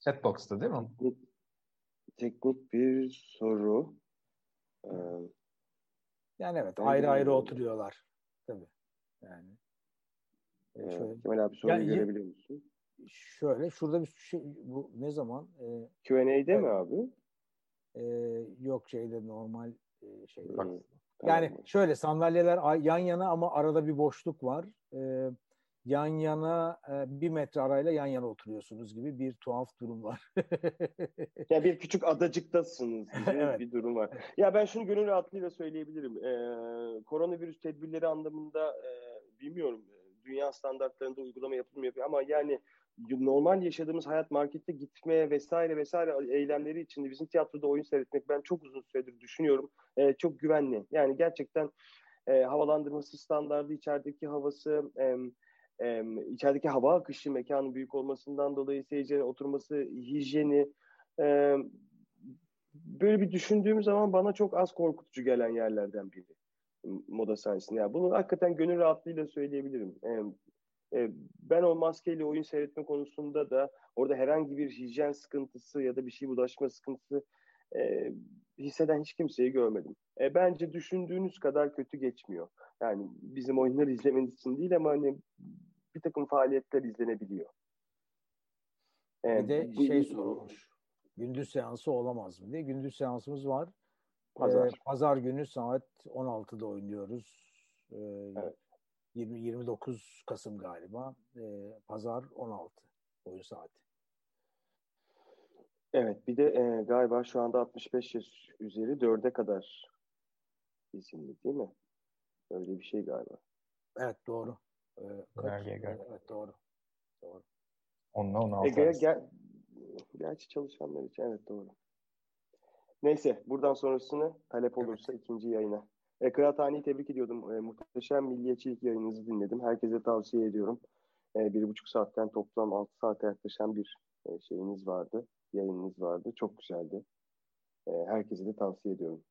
Chatbox'ta değil mi? Teknik, teknik bir soru. Ee, yani evet ayrı ayrı oturuyorlar. Tabii. Yani. Ee, şöyle. Kemal abi soruyu yani, görebiliyor musun? Şöyle şurada bir şey bu ne zaman? Ee, Q&A'de evet. mi abi? Ee, yok şeyde normal e, şeyde. Yani tamam. şöyle sandalyeler yan yana ama arada bir boşluk var. Ee, yan yana e, bir metre arayla yan yana oturuyorsunuz gibi bir tuhaf durum var. ya bir küçük adacıktasınız gibi evet. bir durum var. Ya ben şunu gönül rahatlığıyla söyleyebilirim. Ee, koronavirüs tedbirleri anlamında e, bilmiyorum dünya standartlarında uygulama yapılmıyor ama yani normal yaşadığımız hayat markette gitmeye vesaire vesaire eylemleri içinde bizim tiyatroda oyun seyretmek ben çok uzun süredir düşünüyorum. E, çok güvenli. Yani gerçekten e, havalandırması standardı, içerideki havası, e, e, içerideki hava akışı mekanın büyük olmasından dolayı seyircilerin oturması, hijyeni e, böyle bir düşündüğüm zaman bana çok az korkutucu gelen yerlerden biri moda sahnesinde. Yani bunu hakikaten gönül rahatlığıyla söyleyebilirim. E, ben o maskeyle oyun seyretme konusunda da orada herhangi bir hijyen sıkıntısı ya da bir şey bulaşma sıkıntısı e, hisseden hiç kimseyi görmedim. E, bence düşündüğünüz kadar kötü geçmiyor. Yani bizim oyunları izlemeniz için değil ama hani bir takım faaliyetler izlenebiliyor. E, bir de bu, şey sorulmuş. Gündüz seansı olamaz mı diye. Gündüz seansımız var. Pazar. Ee, Pazar günü saat 16'da oynuyoruz. Ee, evet. 20 29 Kasım galiba. E, Pazar 16 oyun saati. Evet bir de e, galiba şu anda 65 yaş üzeri 4'e kadar izinli değil mi? Öyle bir şey galiba. Evet doğru. Ee, kaç, evet doğru. Doğru. Onunla 16 e, ger- ger- Gerçi çalışanlar için evet doğru. Neyse buradan sonrasını talep olursa evet. ikinci yayına. E, Kıraathane'yi tebrik ediyordum. E, muhteşem milliyetçilik yayınınızı dinledim. Herkese tavsiye ediyorum. E, bir buçuk saatten toplam altı saate yaklaşan bir e, şeyiniz vardı. Yayınınız vardı. Çok güzeldi. E, herkese de tavsiye ediyorum.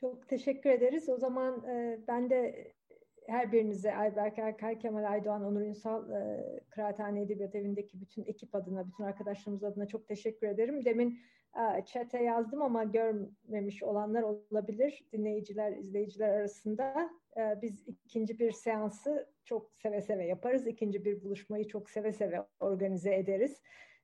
Çok teşekkür ederiz. O zaman e, ben de her birinize Ayberk Erkay, Kemal Aydoğan, Onur Ünsal, e, Kıraathane Edebiyat Evi'ndeki bütün ekip adına, bütün arkadaşlarımız adına çok teşekkür ederim. Demin chat'e yazdım ama görmemiş olanlar olabilir dinleyiciler, izleyiciler arasında. E, biz ikinci bir seansı çok seve seve yaparız. İkinci bir buluşmayı çok seve seve organize ederiz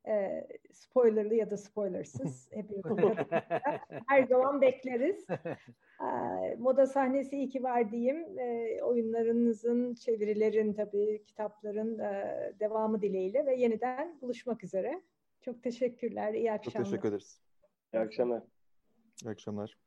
e, spoilerlı ya da spoilersız her zaman bekleriz. Moda sahnesi iyi ki var diyeyim. E, oyunlarınızın, çevirilerin tabii kitapların e, devamı dileğiyle ve yeniden buluşmak üzere. Çok teşekkürler. İyi akşamlar. Çok teşekkür ederiz. İyi akşamlar. İyi akşamlar.